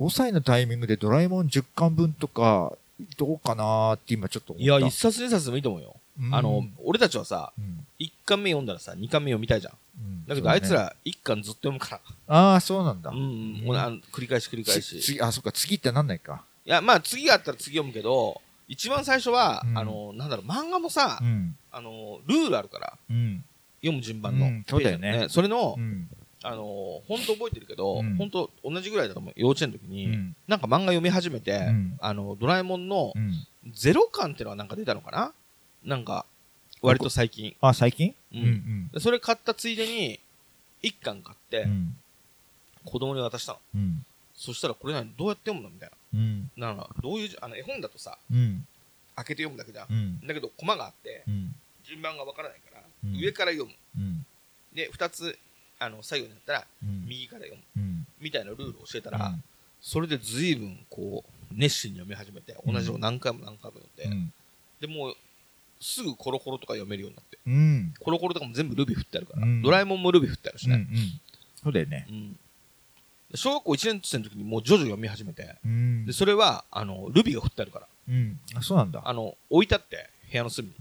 5歳のタイミングでドラえもん10巻分とか、どうかなーって今ちょっと思った。いや、一冊二冊でもいいと思うよ。うんあの、俺たちはさ、うん、一巻目読んだらさ、二巻目読みたいじゃん。うんだけど、あいつ、ら一巻ずっと読むから。ああ、そうなんだ。うんうん。もうあの繰り返し繰り返し。次、あ、そっか、次ってなんないか。や、まあ次があったら次読むけど、一番最初は、うんあの、なんだろう、漫画もさう、ん。あの、ルールあるから、うん。読む順番の。うんそうだよねそれのう、ん。あの、本当覚えてるけどうん、本当同じぐらいだと思う。幼稚園の時うに、ん。なんか漫画読み始めてうん、あの、ドラえもんのうん。ゼロ巻ってのはなんか出たのかな？なんか、割と最近。あ、最近？うんうん。でそれ買ったついでに、一巻買ってう、ん。子供に渡したの。うん。そしたらこれ何？どうやって読むの？みたいうん。な。なんか、どういうじ、あの、絵本だとさ、うん。開けて読むだけじゃん。うん。だけど、コマがあって、うん。順番がわからないから、うん上から読む。うん。で、二つ、あの、最後になったら、うん。右から読む。うん。みたいなルールを教えたら、それで随分、こう、熱心に読み始めて、同じのを何回も何回も読んで、うん。で、もう、すぐコロコロとか読めるようになって、うん。コロコロとかも全部ルビ振ってあるから、うんドラえもんもルビ振ってあるしうん。うね。ん。そうだよね。うんで小学校1年生の時にもうジョジョ読み始めて、うんで、。それは、あの、ルビが振ってあるから、うん。あ、そうなんだ。あの、置いてあって、部屋の隅に。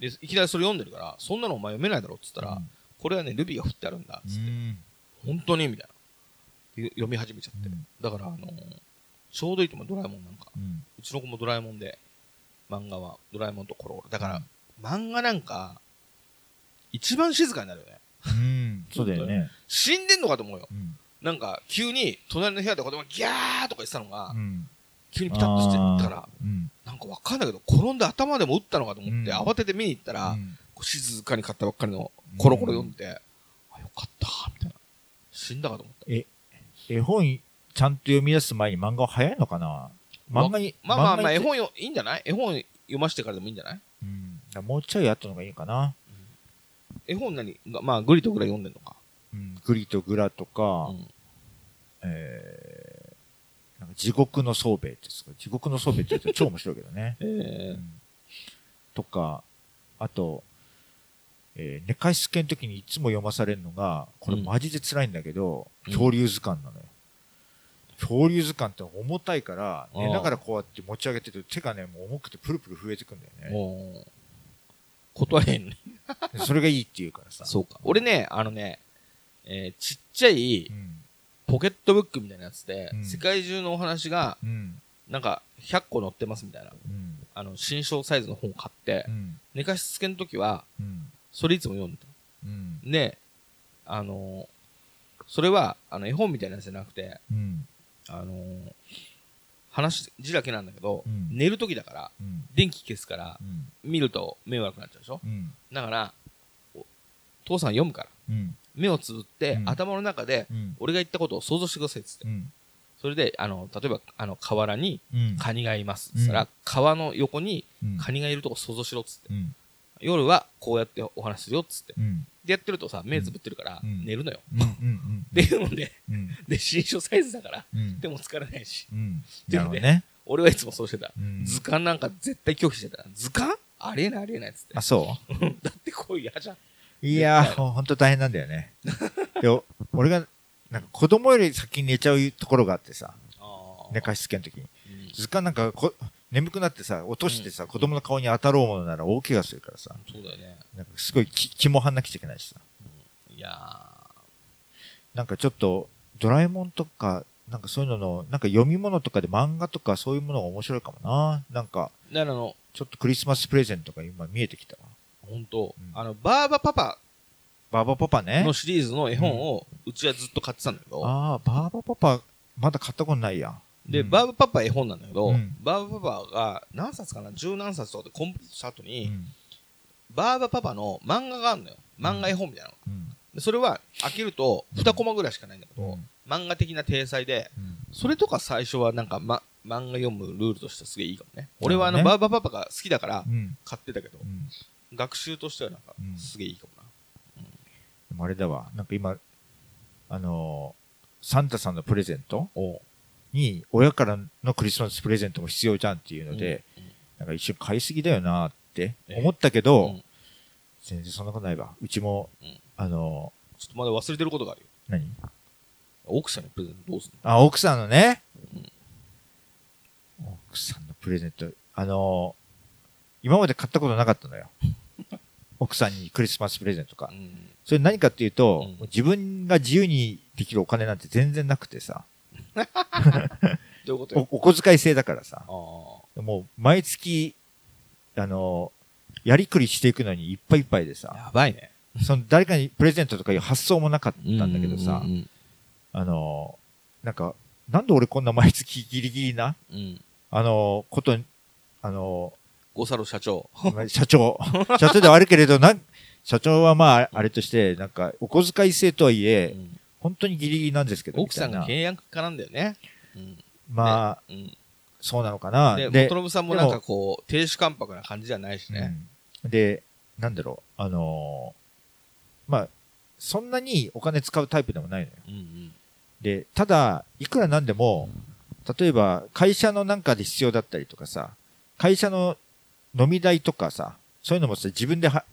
うん。で、いきなりそれ読んでるから、そんなのお前読めないだろっつったら、これはね、ルビが振ってあるんだ、うつって、ん。本当にみたいな。で読み始めちゃって。うんだから、あのちょうどいいと思う、ドラえもんなんか。うん。うちの子もドラえもんで、漫画はドラえもんとコロコロ。だから、漫画なんか、一番静かになるよね。うん。[laughs] そうだよね。死んでんのかと思うよ。うん。なんか、急に、隣の部屋で子供がギャーとか言ってたのが、うん。急にピタッとしてたから、うん。なんかわかんないけど、転んで頭でも打ったのかと思って、うん慌てて見に行ったら、静かに買ったばっかりのコロコロ読んで、あ、よかった、みたいな。死んだかと思った。絵本ちゃんと読み出す前に漫画は早いのかな？漫画に、まあまあまあ、絵本よいいんじゃない？絵本読ませてからでもいいんじゃない？うん。もうちょい後の方がいいかな。絵本何？がまあ、グリとぐらい読んでんのか。うん。グリとグラとか、うんえ地獄の宗兵衛ですか。地獄の宗兵衛って言うと超面白いけどね。[laughs] えーうんとか、あと、えー寝かしつけの時にいつも読まされるのが、これマジで辛いんだけど、うん恐竜図鑑なのよ。漂流図鑑って重たいから、寝ながらこうやって持ち上げてると手がね、もう重くてプルプル震えてくんだよね。断れへんね。で [laughs] それがいいって言うからさ。そうか。俺ね、あのね、えーちっちゃいうん。ポケットブックみたいなやつで、うん世界中のお話が、うん。なんか、100個載ってますみたいな、うん。あの、新章サイズの本を買ってう、ん。寝かしつけの時は、うん。それいつも読んでうん。た。で、あのーそれは、あの、絵本みたいなやつじゃなくて、うん。あのー話字だけなんだけど、うん寝る時だから、うん。電気消すからう、ん。見ると目悪くなっちゃうでしょ？うん。だから、お父さん読むから、うん。目をつぶって、うん頭の中で、うん。俺が言ったことを想像してくださいっつって。うん。それで、あの、例えば、あの、河原にうん。カニがいます。つったら、うん川の横にうん。カニがいるとこ想像しろっつって。うん。夜はこうやってお話しするよっつって。うん。で、やってるとさ、目つぶってるから、うん寝るのよ。[laughs] っていうので、うん。で、新書サイズだから、うん。でも疲れないし。うん。でもねなるほどね。俺はいつもそうしてた。うん図鑑なんか絶対拒否してた。図鑑？ありえないありえないっつってあ、。そ [laughs] だってこういう嫌じゃん。ういやー、ほんと大変なんだよね。[laughs] で、お俺が、なんか子供より先に寝ちゃうところがあってさ、寝かしつけの時に。うん図鑑なんかこ、眠くなってさ、落としてさ、子供の顔に当たろうものなら大怪我するからさ、そうだよね。なんかすごい気気も張んなくちゃいけないしさ。いやなんかちょっと、ドラえもんとか、なんかそういうのの、なんか読み物とかで漫画とかそういうものが面白いかもな。なんか、ーだからあの、ちょっとクリスマスプレゼントが今見えてきたわ。本当、うん。あの、バーバパパ。バーバパパね。の。シリーズの絵本を、うちはずっと買ってたんだけど、ああ、バーバパパ、まだ買ったことないや。で、うん。バーバパパ絵本なんだけど、うん。バーバパパが何冊かな？十何冊とかでコンプリートした後に、うん。バーバパパの漫画があるのよ。漫画絵本みたいなの。うん。でそれは開けると2コマぐらいしかないんだけど、うん。漫画的な体裁で、うん。それとか最初はなんか、ま、漫画読むルールとしてすげえいいかもね。俺はあの、バーバパパが好きだからうん。買ってたけど、うん学習としてはなんかうん。すげえいいかもな。でもあれだわ。なんか今、あのーサンタさんのプレゼントに、親からのクリスマスプレゼントも必要じゃんっていうので、うん。なんか一瞬買いすぎだよなってえ思ったけど、うん。全然そんなことないわ。うちも、うん。あのちょっとまだ忘れてることがあるよ。ー何？奥さんにプレゼントどうすんの？あ、奥さんのね、うん。奥さんのプレゼント。あのー今まで買ったことなかったのよ。[laughs] 奥さんにクリスマスプレゼントかう。ん。それ何かっていうと、うん自分が自由にできるお金なんて全然なくてさ、[laughs] どういうことよ？おお小遣い制だからさ、あもう毎月、あのーやりくりしていくのにいっぱいいっぱいであ。さ、やばいね。その誰かにプレゼントとかいう発想もなかったんだけどさう、んあのーなんか、なんで俺こんな毎月ギリギリな、うん。あのーこと、あのゴサロ社長。社長、社長ではあるけれど、なん社長はまあ、あれとして、なんか、お小遣い制とはいえ、うん本当にギリギリなんですけど、奥さんが契約家なんだよね。うん。まあ、うん。そうなのかな。で、で元信さんもなんかこう、亭主関白な感じじゃないしね。うんで、なんだろう、あのーまあ、そんなにお金使うタイプでもないのよ。うんうん。で、ただ、いくらなんでも、例えば、会社のなんかで必要だったりとかさ、会社の飲み代とかさ、そういうのもさ、自分では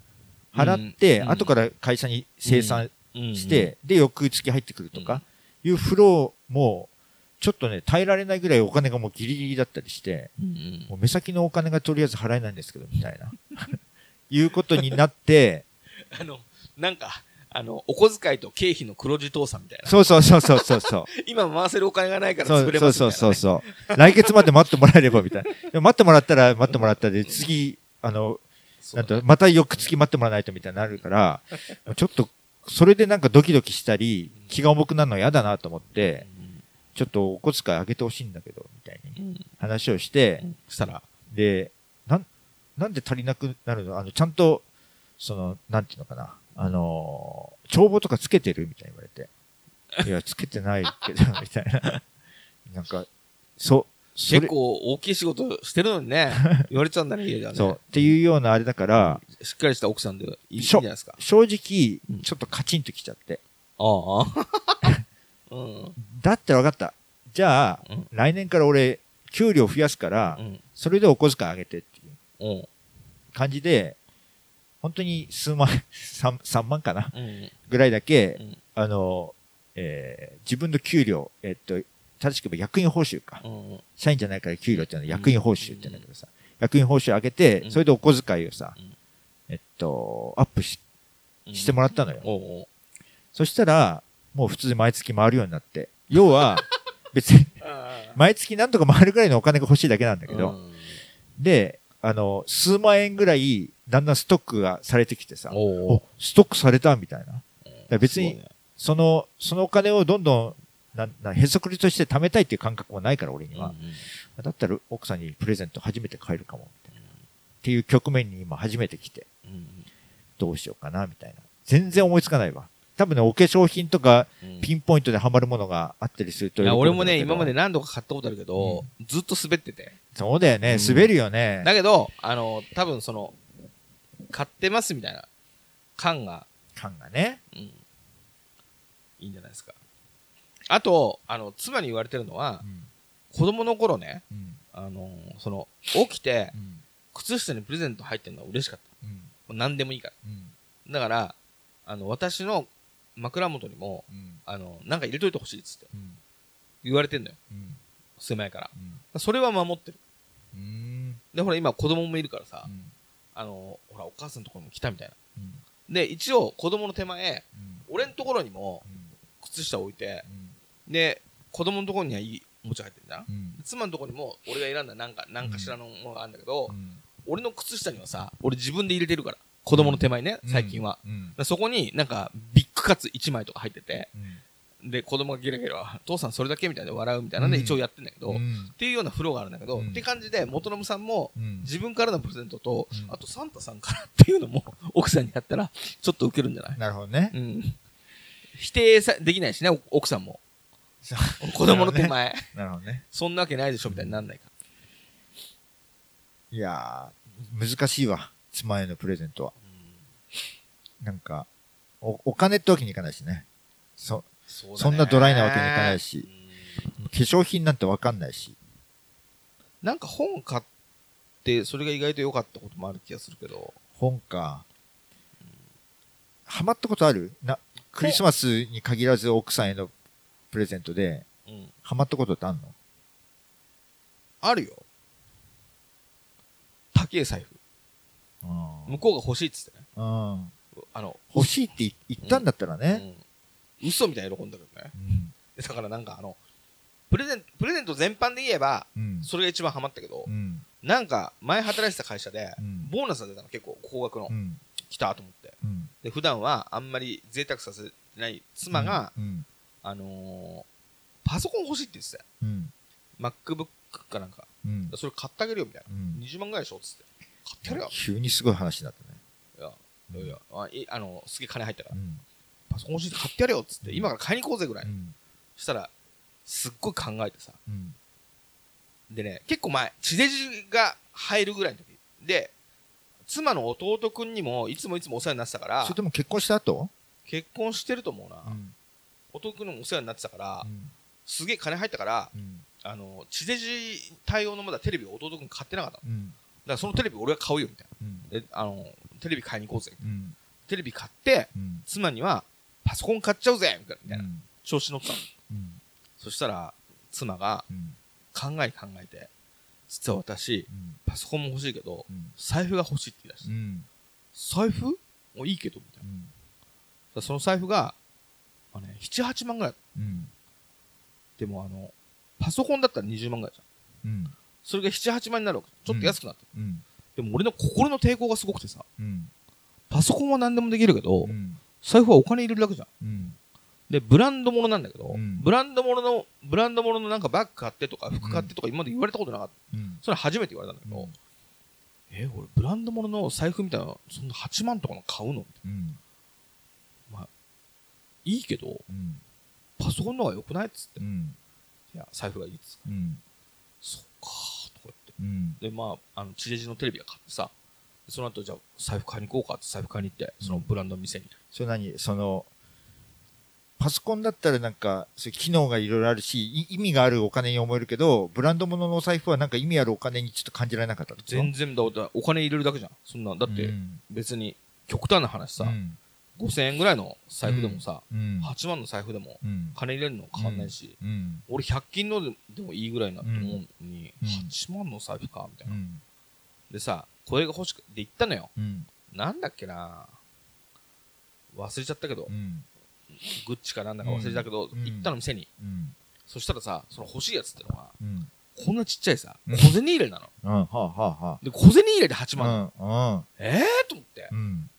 払って、うん。後から会社に生産うんして、で、翌月入ってくるとか、いうフローも、ちょっとね、耐えられないぐらいお金がもうギリギリだったりして、うんうん。もう目先のお金がとりあえず払えないんですけど、みたいな。[laughs] いうことになって、[laughs] あの、なんか、あの、お小遣いと経費の黒字倒産みたいな。そうそうそうそうそうそう。[laughs] 今回せるお金がないからそう潰れそうそうますみたいな、ね。そうそう。来月まで待ってもらえればみたいな。でも待ってもらったら待ってもらったで、次、あの、そうなんと、また翌月待ってもらわないとみたいになるから、ちょっと、それでなんかドキドキしたり、気が重くなるの嫌だなと思って、ちょっとお小遣いあげてほしいんだけど、みたいに話をして、したら、で、なん、なんで足りなくなるの？あの、ちゃんと、その、なんていうのかな？あのー帳簿とかつけてるみたいに言われて。[laughs] いや、つけてないけど、[laughs] みたいな。なんか、そ、それ結構大きい仕事してるのにね、[laughs] 言われちゃうんだね、家じゃね。そう。っていうようなあれだから、しっかりした奥さんでいいんじゃないですか。正直うん、ちょっとカチンときちゃって。ああ。うん。だったら分かった。じゃあ、うん来年から俺、給料増やすからう、ん。それでお小遣いあげてっていううん。感じで、本当に数万、[laughs] 3, 3万かな？うん。ぐらいだけ、うん。あの、えー自分の給料、えっと、正しく言えば役員報酬か。うん。社員じゃないから給料っていうのは役員報酬って言うんだけどさ、役員報酬上げてう、ん。それでお小遣いをさうん、えっと、アップしうん。してもらったのよ。おうおう。そしたら、もう普通に毎月回るようになって。[laughs] 要は、別に、毎月なんとか回るぐらいのお金が欲しいだけなんだけど、うん。で、あの、数万円ぐらい、だんだんストックがされてきてさ、おストックされたみたいな。う別にその、そのお金をどんどん、な、な、へそくりとして貯めたいっていう感覚もないから、俺には。だったら奥さんにプレゼント初めて買えるかも、みたいな。っていう局面に今初めて来て、うんうんどうしようかな、みたいな。全然思いつかないわ。多分ね、お化粧品とか、うんピンポイントでハマるものがあったりするといや、喜ぶん俺もね、今まで何度か買ったことあるけど、ずっと滑ってて。そうだよね、うん滑るよね。だけど、あの、多分その、買ってますみたいな感が、感がね。うん、いいんじゃないですか。あと、あの、妻に言われてるのはう、ん。子供の頃ね、うん。あの、その、起きてう、ん。靴下にプレゼント入ってるのは嬉しかっうん。た。何でもいいから。うん。だから、あの、私の枕元にも、うん。あの、なんか入れといてほしいっつってうん。言われてんのよ。うん。狭いから。うん。それは守ってる。うん。で、ほら今子供もいるからさう、ん。あの、ほらお母さんのところにも来たみたいな。うん。で、一応子供の手前、うん。俺のところにもうん。靴下置いて、うん。で、子供のところにはいいおもちゃ入ってるんだ。妻のところにも俺が選んだなんか、なんかしらのものがあるんだけど、うん。俺の靴下にはさ、俺自分で入れてるから。子供の手前ね、最近は。そこになんかビッグカツ1枚とか入ってて、うん。で、子供がゲラゲラ、父さんそれだけみたいな笑うみたいなんでうん一応やってんだけど、っうん。ていうような風呂があるんだけど、うんって感じで元信さんもうん。自分からのプレゼントと、うんあとサンタさんからっていうのも [laughs] 奥さんにやったらちょっとウケるんじゃない？なるほどね。うん。否定さできないしね、お奥さんも。子供の手前。[laughs] なるほどね。そんなわけないでしょみたいになんないかいやー、難しいわ。妻へのプレゼントは。ら。なんか、お、お金ってわけにいかないしね。そ、そそんなドライなわけにいかないしうん化粧品なんてわかんないし。なんか本買って、それが意外と良かったこともある気がするけど。本か。ハマったことある？な、クリスマスに限らず奥さんへのプレゼントで、うん。ハマったことってあんの？あるよ。高い財布。うん向こうが欲しいっつってね。うん。あの、欲しいって言ったんだったらね。うん。嘘みたいに喜んだけどね。うん。だからなんかあの、プレゼント、プレゼント全般で言えば、うん。それが一番ハマったけどう、ん。なんか前働いてた会社でうん、ボーナスが出たの結構高額のう、ん。来たと思って。うん。で、普段はあんまり贅沢させてない妻が、うん。あのーパソコン欲しいって言ってたよ。うん。MacBook かなんか。うん。それ買ってあげるよみたいな。うん20万ぐらいでしょっつって。買ってやるよ。急にすごい話になったね。いや、いやあいあの、すげえ金入ったからう、ん。パソコン欲しい買ってやるよっつって、今から買いに行こうぜぐらい。うん。そしたら、すっごい考えてさ。うん。でね、結構前、地デジが入るぐらいの時。で、妻の弟くんにも、いつもいつもお世話になってたからそれ、とも結婚した後？結婚してると思うな。ん。弟くんにもお世話になってたからう、ん。すげえ金入ったから、うん。あの、地デジ対応のまだテレビを弟くん買ってなかったの。らそのテレビ俺が買うよみたいうん。な。で、あの、テレビ買いに行こうぜ。うん。テレビ買って、うん。妻には、パソコン買っちゃうぜみたいな、うん。調子乗ってたの。うん。そしたら、妻がうん。考えに考えて、実は私、うん。パソコンも欲しいけど、うん。財布が欲しいって言い出して、うん。財布？もういいけど、みたいな。その財布が、あのね、7、8万ぐらい。うん。でもあの、パソコンだったら20万ぐらいじゃん。うん。それが7、8万になるわけ。ちょっと安くなってる。うん。でも俺の心の抵抗がすごくてさ、うん。パソコンは何でもできるけど、うん。財布はお金入れるだけじゃん。うん。で、ブランド物なんだけど、うんブランド物の、ブランド物のなんかバッグ買ってとか服買ってとか今まで言われたことなかった。うん。それ初めて言われたんだけど、え、俺ブランド物の財布みたいな、そんな8万とかの買うの？うん。いいけど、うん。パソコンの方が良くないっつって。うん。いや、財布がいいっつって。うん。そっか。うん。で、まあ、あの、地デジのテレビが買ってさ、その後、じゃあ、財布買いに行こうかって財布買いに行って、そのブランドの店に。それ何？その、パソコンだったらなんか、そういう機能がいろいろあるし、い意味があるお金に思えるけど、ブランド物のお財布はなんか意味あるお金にちょっと感じられなかった全然だ、だお金入れるだけじゃん。そんな、だって、別に、極端な話さ、うん。5000円ぐらいの財布でもさ、うん。8万の財布でもうん。金入れるの変わんないし、うん。俺100均のでもいいぐらいなと思うのに、うん8万の財布かみたいうな、ん。でさこれが欲しくて言ったのようん。なんだっけな忘れちゃったけど、うん。グッチかなんだか忘れたけど、うん行ったの店にうん。そしたらさその欲しいやつってのはうん。こんなちっちゃいさうん小銭入れなので小銭入れで8あ。万、うん。ええー、と思ってうん。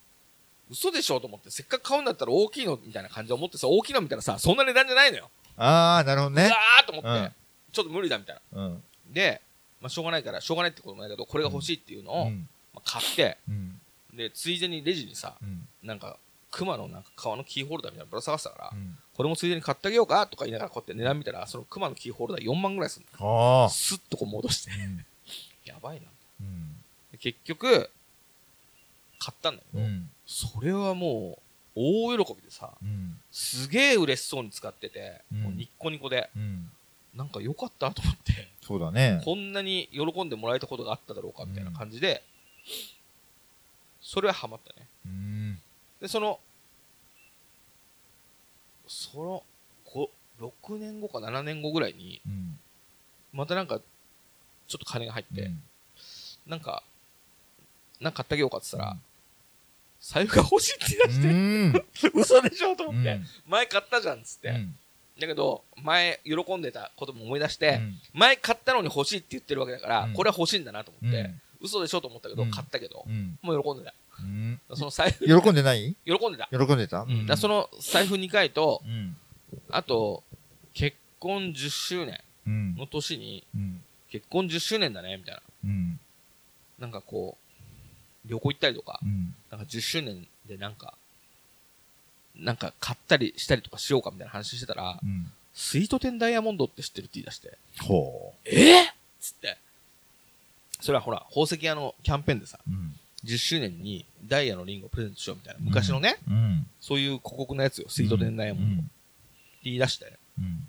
嘘でしょと思ってせっかく買うんだったら大きいのみたいな感じで思ってさ大きいのみたいなさそんな値段じゃないのよああ、なるほどねうわ。ーと思って、うんちょっと無理だみたいなうん。で、まあ、しょうがないからしょうがないってこともないけどこれが欲しいっていうのを、うん。まあ、買ってうん。でついでにレジにさうん。なんか熊のなんか革のキーホルダーみたいなのぶら下がってたから、うん。これもついでに買ってあげようかとか言いながらこうやって値段見たらその熊のキーホルダー4万ぐらいするあのあ。スッとこう戻してうん。[laughs] やばいなうん。で結局買ったんだけど、うん。それはもう大喜びでさうん。すげえ嬉しそうに使ってて、うんもうニッコニコでうん。なんか良かったと思ってそうだね。こんなに喜んでもらえたことがあっただろうかみたいな感じで、それはハマったねうん。でそのそのこ6年後か7年後ぐらいにうん。またなんかちょっと金が入って、うんなんかなんか買ってあげようかって言ったら、うん財布が欲しいって言い出して、うん。嘘でしょと思って、うん。前買ったじゃんっつって、うん。だけど前喜んでたことも思い出して、うん。前買ったのに欲しいって言ってるわけだから、うん。これは欲しいんだなと思って、うん。嘘でしょと思ったけど、うん。買ったけど、うん。もう喜んでたうん。その財布喜んでない？喜んでた、喜んでた？うん。だその財布2回とうん。あと結婚10周年うん。の年にうん。結婚10周年だねみたいな。うん。なんかこう旅行行ったりとか、うん。なんか10周年でなんかなんか買ったりしたりとかしようかみたいな話してたら、うん。スイートテンダイヤモンドって知ってるって言い出してほえ？っつってそれはほら宝石屋のキャンペーンでさう。うん。10周年にダイヤのリンゴをプレゼントしようみたいな昔のね、うん。そういう広告のやつよスイートテンダイヤモンドって言い出して、うん。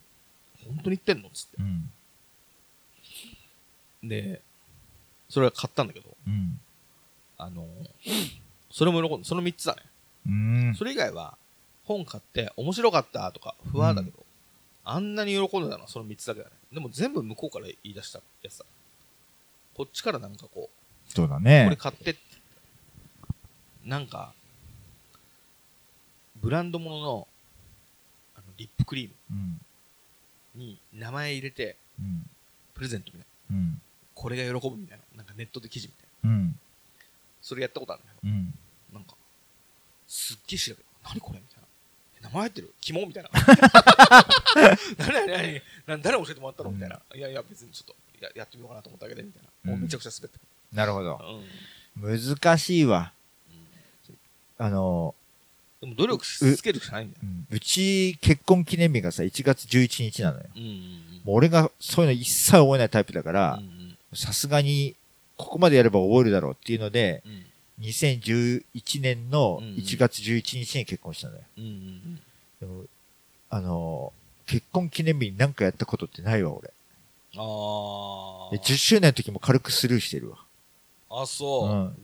本当に言ってんの？っつってうん。でそれは買ったんだけどうん。あのそれも喜んでその3つだねうん。それ以外は本買って面白かったとか不安だけど、あんなに喜んでたのはその3つだけだねでも全部向こうから言い出したやつだこっちからなんかこうこそうだねれ。買ってってなんかブランド物のあのリップクリームうん。に名前入れてうん。プレゼントみたいなうん。ここれが喜ぶみたいななんかネットで記事みたいなうん。それやったことあるんだけうん。どなんかすっげえ調べて何これみたいな。え名前入ってる？肝？みたいな。[laughs] 何何何？何誰教えてもらったの？みたいな、いやいや別にちょっとややってみようかなと思っただけで。みたいな、もうめちゃくちゃ滑ってなるほど。る、うん。難しいわ。あの、でも努力し続けるしかないんだよ。う。ん。うち結婚記念日がさ、1月11日なのよ。うんうんもう俺がそういうの一切覚えないタイプだかうん。らう、ん。さすがに、ここまでやれば覚えるだろうっていうので、うん2011年のうんうん1月11日に結婚したのよ。うんうんでもあの、結婚記念日に何かやったことってないわ、俺。あで10周年の時も軽くスルーしてるわ。あ。あ、そう。うん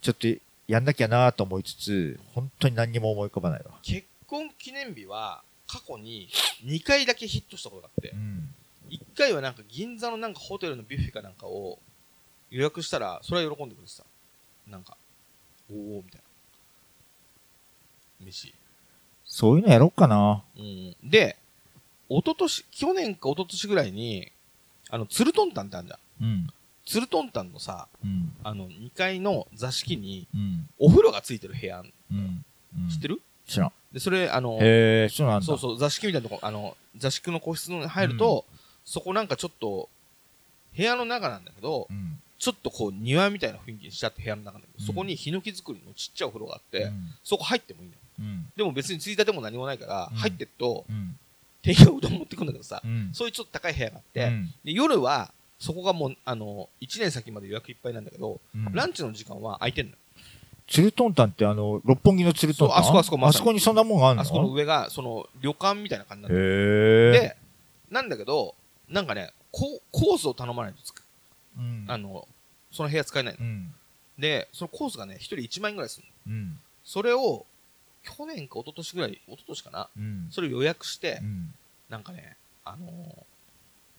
ちょっとやんなきゃなと思いつつ、本当に何にも思い浮かばないわ。結婚記念日は過去に2回だけヒットしたことがあってう、ん。1回はなんか銀座のなんかホテルのビュッフェかなんかを予約したら、それは喜んでくれてた。なんか、おおみたいな。飯。そういうのやろうかな。うん。で、一昨年去年か一昨年ぐらいに、あの、ツルトンタンってあるじゃん。うん。ツルトンタンのさ、うん。あの、2階の座敷にうん。お風呂がついてる部屋、うん。る知ってる？知らん。で、それ、あの、へえ、そうなんだ。そうそう、座敷みたいなとこ、あの、座敷の個室に入ると、そこなんかちょっと、部屋の中なんだけど、うん。ちょっとこう庭みたいな雰囲気にしちゃって部屋の中なんだけど、うんそこにヒノキ作りのちっちゃいお風呂があって、うんそこ入ってもいいのよ。うん。でも別についたても何もないから、うん入ってっと、うん。店員がうどん持ってくんだけどさ、うん。そういうちょっと高い部屋があって、うんで夜は、そこがもう、あの、1年先まで予約いっぱいなんだけど、うんランチの時間は空いてんのよ。ツルトンタンってあの、六本木のツルトンタンあそこあそこあそこにそんなもんがあるの？あそこの上が、その、旅館みたいな感じなんだ。で、なんだけど、なんかね、ココースを頼まないとうん。あの、その部屋使えないの。うん。で、そのコースがね、一人1万円ぐらいするの。うん。それを、去年か一昨年ぐらい、一昨年かな。うん。それ予約してう、ん。なんかね、あのー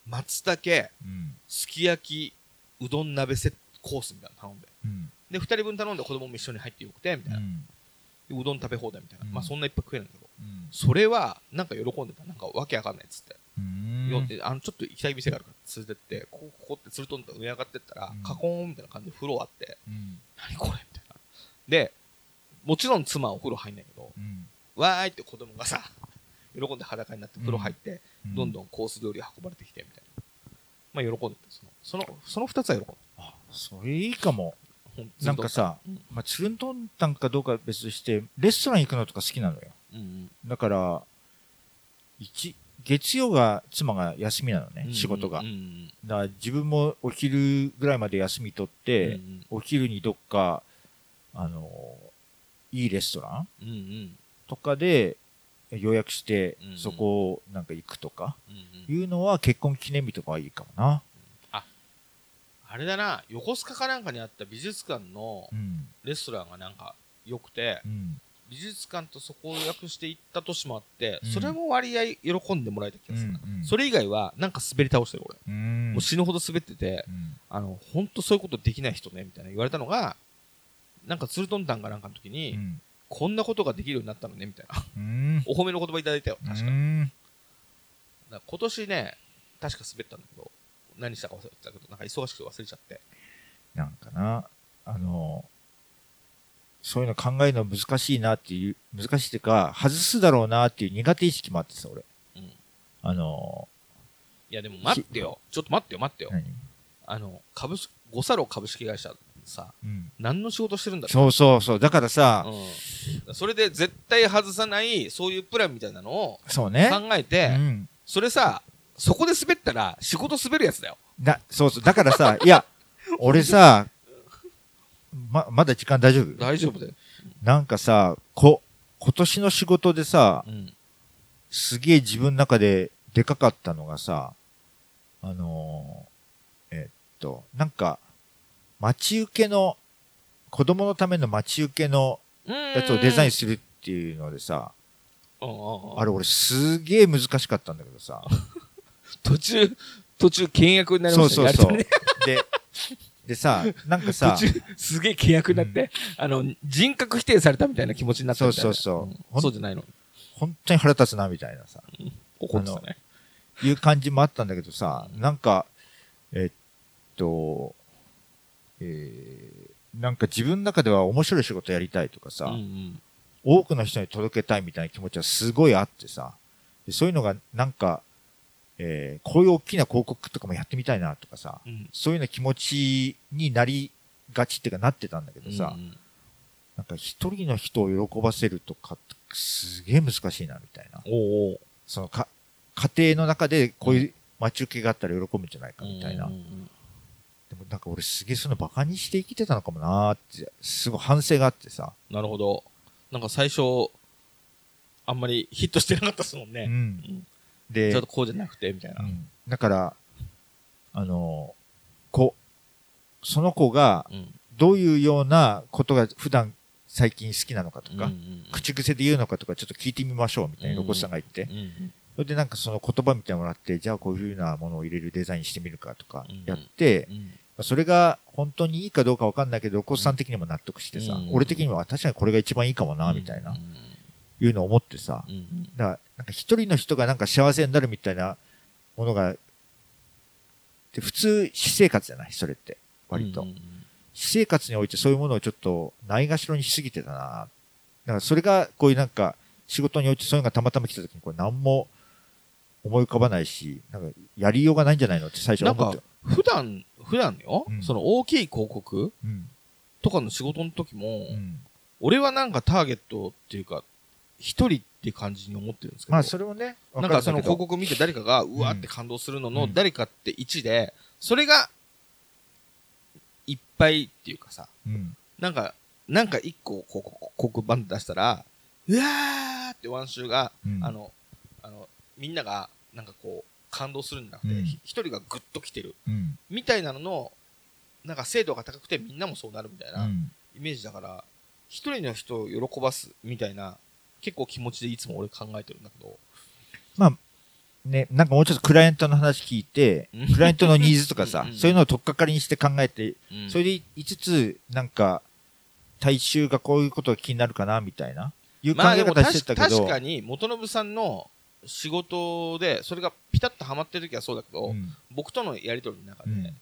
松茸、うん。すき焼き、うどん鍋セットコースみたいなの頼んで。うん。で、二人分頼んで子供も一緒に入ってよくて、みたいな。うん。でうどん食べ放題みたいな。うんまあそんないっぱい食えないんだけど。うん。それは、なんか喜んでた。なんかわけわかんないっつって。うん。よってあの、ちょっと行きたい店があるから連れてって、ここ、ここってつるとんと上上がってったら、うんカコーンみたいな感じで風呂あって、うん。何これみたいな。で、もちろん妻はお風呂入んないけど、うん。わーいって子供がさ、喜んで裸になって風呂入って、うんどんどんコース料理運ばれてきて、みたいな。まあ喜んでて、その、その、その二つは喜んであ、それいいかも。なんかさ、うんまあ、ツルントンタンかどうかは別として、レストラン行くのとか好きなのよ。うんだから、一、月曜が妻が休みなのね、うん。仕事が。だから自分もお昼ぐらいまで休み取っうんて、うんお昼にどっか、あの、いいレストランとかで予約してそこをなんか行くとか、いうのは結婚記念日とかはいいかもな。あれだな、横須賀かなんかにあった美術館のうん。レストランがなんか良くてう、ん。美術館とそこを予約して行った年もあって、うんそれも割合喜んでもらえた気がするな。うんうんそれ以外はなんか滑り倒してる俺。うんもう死ぬほど滑ってて、うんあの、ほんとそういうことできない人ね、みたいな言われたのが、なんかツルトンタンかなんかの時に、うんこんなことができるようになったのね、みたいな。うん。お褒めの言葉いただいたよ、確かか今年ね、確か滑ったんだけど、何したか忘れてたけど、なんか忙しくて忘れちゃって。なんかな、あの、そういうの考えるの難しいなっていう、難しいっていうか、外すだろうなっていう苦手意識もあってさ、俺。うん。いあの、やでも待ってよ。ちょっと待ってよ、待ってよ。何？あの、株式、ゴサロ株式会社さ、うん。何の仕事してるんだろそうそうそう。だからさ、うん。それで絶対外さない、そういうプランみたいなのをそうね。考えて、うん。それさ、そこで滑ったら仕事滑るやつだよ。だ、そうそう。だからさ、いや、俺さ、[laughs] ま、まだ時間大丈夫？大丈夫だよ。なんかさ、こ、今年の仕事でさ、うん。すげえ自分の中ででかかったのがさ、あのーえっと、なんか、待ち受けの、子供のための待ち受けのやつをデザインしするっていうのでさ、あれ俺すげえ難しかったんだけどさ、[laughs] 途中、途中契約になりましたそうそうそう。ねで、でさ、なんかさ、すげえ契約になって、あの、人格否定されたみたいな気持ちになったみたいな。そうそうそうんそうじゃないの。本当に腹立つなみたいなさ、怒ってたね。いう感じもあったんだけどさ、なんか、えっと、えー、なんか自分の中では面白い仕事やりたいとかさ、うんうん多くの人に届けたいみたいな気持ちはすごいあってさ、でそういうのがなんか、えー、こういう大きな広告とかもやってみたいなとかさ、うんそういうような気持ちになりがちっていうかなってたんだけどさ、うんうんなんか一人の人を喜ばせるとかってすげえ難しいなみたいな。おそのか、家庭の中でこういう待ち受けがあったら喜ぶんじゃないかみたいな。うんでもなんか俺すげえそのバカにして生きてたのかもなーって、すごい反省があってさ。なるほど。なんか最初、あんまりヒットしてなかったですもんね。うん。うんで、ちょっとこうじゃなくて、みたいな。うん。だから、あの、こ、その子がうん。どういうようなことが普段最近好きなのかとか、うんうん口癖で言うのかとかちょっと聞いてみましょうみたいなロコスさんが言って、うんうん。それでなんかその言葉みたいなのもらって、じゃあこういうふうなものを入れるデザインしてみるかとかうんやって、うんそれが本当にいいかどうかわかんないけど、ロコスさん的にも納得してさ、うん俺的には確かにこれが一番いいかもな、みたいな。うん、いうのを思ってさ、うんうんだから、なんか一人の人がなんか幸せになるみたいなものが、で普通、私生活じゃないそれって。割と。うんうん私生活においてそういうものをちょっとないがしろにしすぎてたな。だからそれが、こういうなんか、仕事においてそういうのがたまたま来た時に、これ何も思い浮かばないし、なんか、やりようがないんじゃないのって最初なんかは思って。、普段、普段よ、うんその大きい広告うん。とかの仕事の時も、うん。俺はなんかターゲットっていうか、一人って感じに思ってるんですけど、まあ、それもね、わなんかその広告見て誰かがうわーって感動するのの誰かって1で、それがいっぱいっていうかさ、うん。なんか、なんか1個広告広告バンって出したら、うわーってワンシューが、うんあの、あの、みんながなんかこう感動するんじゃなくて、うんひ一人がグッと来てるうん。みたいなのの、なんか精度が高くてみんなもそうなるみたいなうん。イメージだから、一人の人を喜ばすみたいな結構気持ちでいつも俺考えてるんだけど。まあ、ね、なんかもうちょっとクライアントの話聞いてうん、クライアントのニーズとかさうん、そういうのを取っかかりにして考えて、うん。それで5つ、なんか、大衆がこういうことが気になるかな、みたいな、いう考え方し確てたけど、確かに元信さんの仕事でそれがピタッとはまってる時はそうだけど、うん。僕とのやり取りの中で、うん。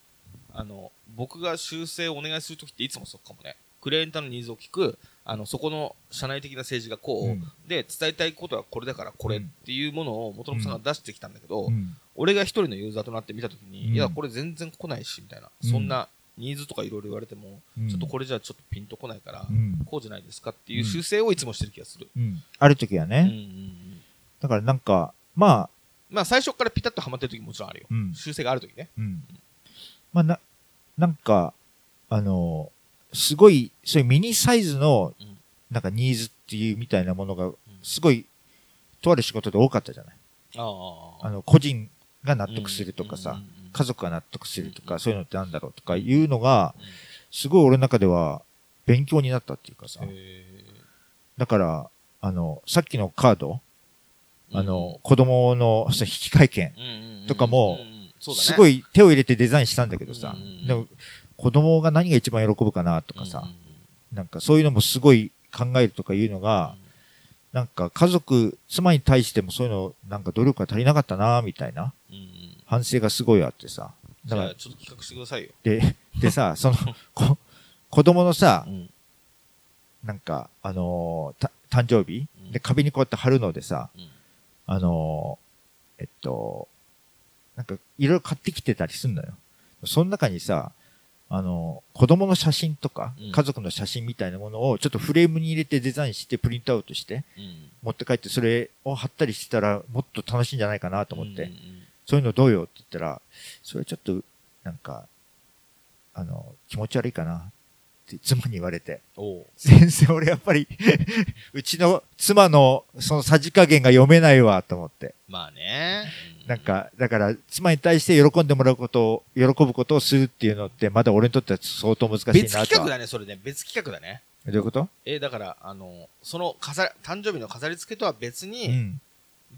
あの僕が修正をお願いする時っていつもそうかもねクレーンターのニーズを聞くあのそこの社内的な政治がこう、うん。で伝えたいことはこれだからこれっていうものを元信さんが出してきたんだけど、うん。俺が一人のユーザーとなって見た時に、うん。いやこれ全然来ないしみたいな、うんそんなニーズとかいろいろ言われても、うん。ちょっとこれじゃちょっとピンとこないから、うん。こうじゃないですかっていう修正をいつもしてる気がする、うん。ある時はね、うんうんうん。だからなんか、まあ、まあ最初からピタッとはまってる時ももちろんあるよ、うん。修正がある時ね。うん。まあ、な、なんか、あの、すごい、そういうミニサイズのうん、なんかニーズっていうみたいなものが、すごい、とある仕事で多かったじゃない。ああ。あの、個人が納得するとかさ、家族が納得するとか、そういうのってなんだろうとかいうのが、すごい俺の中では勉強になったっていうかさ、だから、あの、さっきのカード、あの、子供の引換券、とかもすごいい手を入れてデザインしたんだけどさ子供が何が一番喜ぶかなとかさ、なんかそういうのもすごい考えるとかいうのが、なんか家族、妻に対してもそういうの、なんか努力が足りなかったな、みたいな反省がすごいあってさ。じだからゃあ、ちょっと企画してくださいよ。で、でさ、[laughs] その、こ子供のさう、ん。なんか、あのーた誕生日？うん。で壁にこうやって貼るのでさ、うん。あのーえっと、なんかいろいろ買ってきてたりすんのよ。その中にさ、あのー子供の写真とかうん、家族の写真みたいなものをちょっとフレームに入れてデザインしてプリントアウトしてうん。持って帰ってそれを貼ったりしたらもっと楽しいんじゃないかなと思って、そういうのどうよって言ったら、それちょっと、なんか、あの、気持ち悪いかなって妻に言われて。先生、俺やっぱり、[laughs] うちの妻のそのさじ加減が読めないわと思って。まあねうなんか、だから、妻に対して喜んでもらうことを、喜ぶことをするっていうのって、まだ俺にとっては相当難しいなとは。別企画だねそれね別企画だねどういうこと？えーだからあのその飾り誕生日の飾り付けとは別うにん。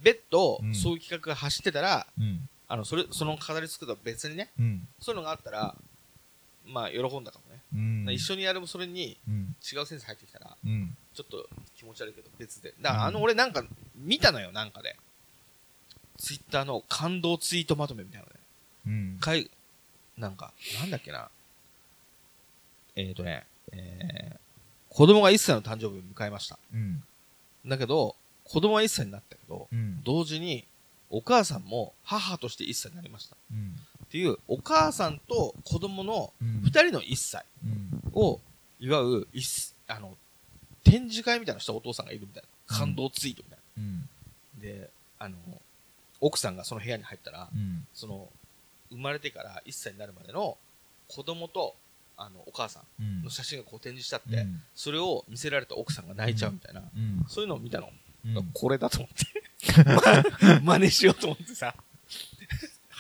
別途うんそういう企画が走ってたらうん。あのそれその飾り付けとは別にねうん。そういうのがあったらまあ喜んだかもねうん。一緒にやるそれにうん。違う先生入ってきたらうん。ちょっと気持ち悪いけど別でだからうんあの俺なんか見たのよなんかでツイッターの感動ツイートまとめみたいなのねうん。かいなんかなんだっけなえっ、ー、とねえー、子供が1歳の誕生日を迎えましたうん。だけど子供は1歳になったけどうん。同時にお母さんも母として1歳になりましたうん。っていうお母さんと子供のうん2人の1歳うん。を祝うあの展示会みたいなのしたお父さんがいるみたいな感動ツイートみたいうん。な、であの奥さんがその部屋に入ったらうん。その生まれてから1歳になるまでの子供とあのお母さんうんの写真がこう展示してあって、うんそれを見せられた奥さんが泣いちゃうみたいな、うん。そういうのを見たの、うんこれだと思って [laughs] 真似しようと思ってさ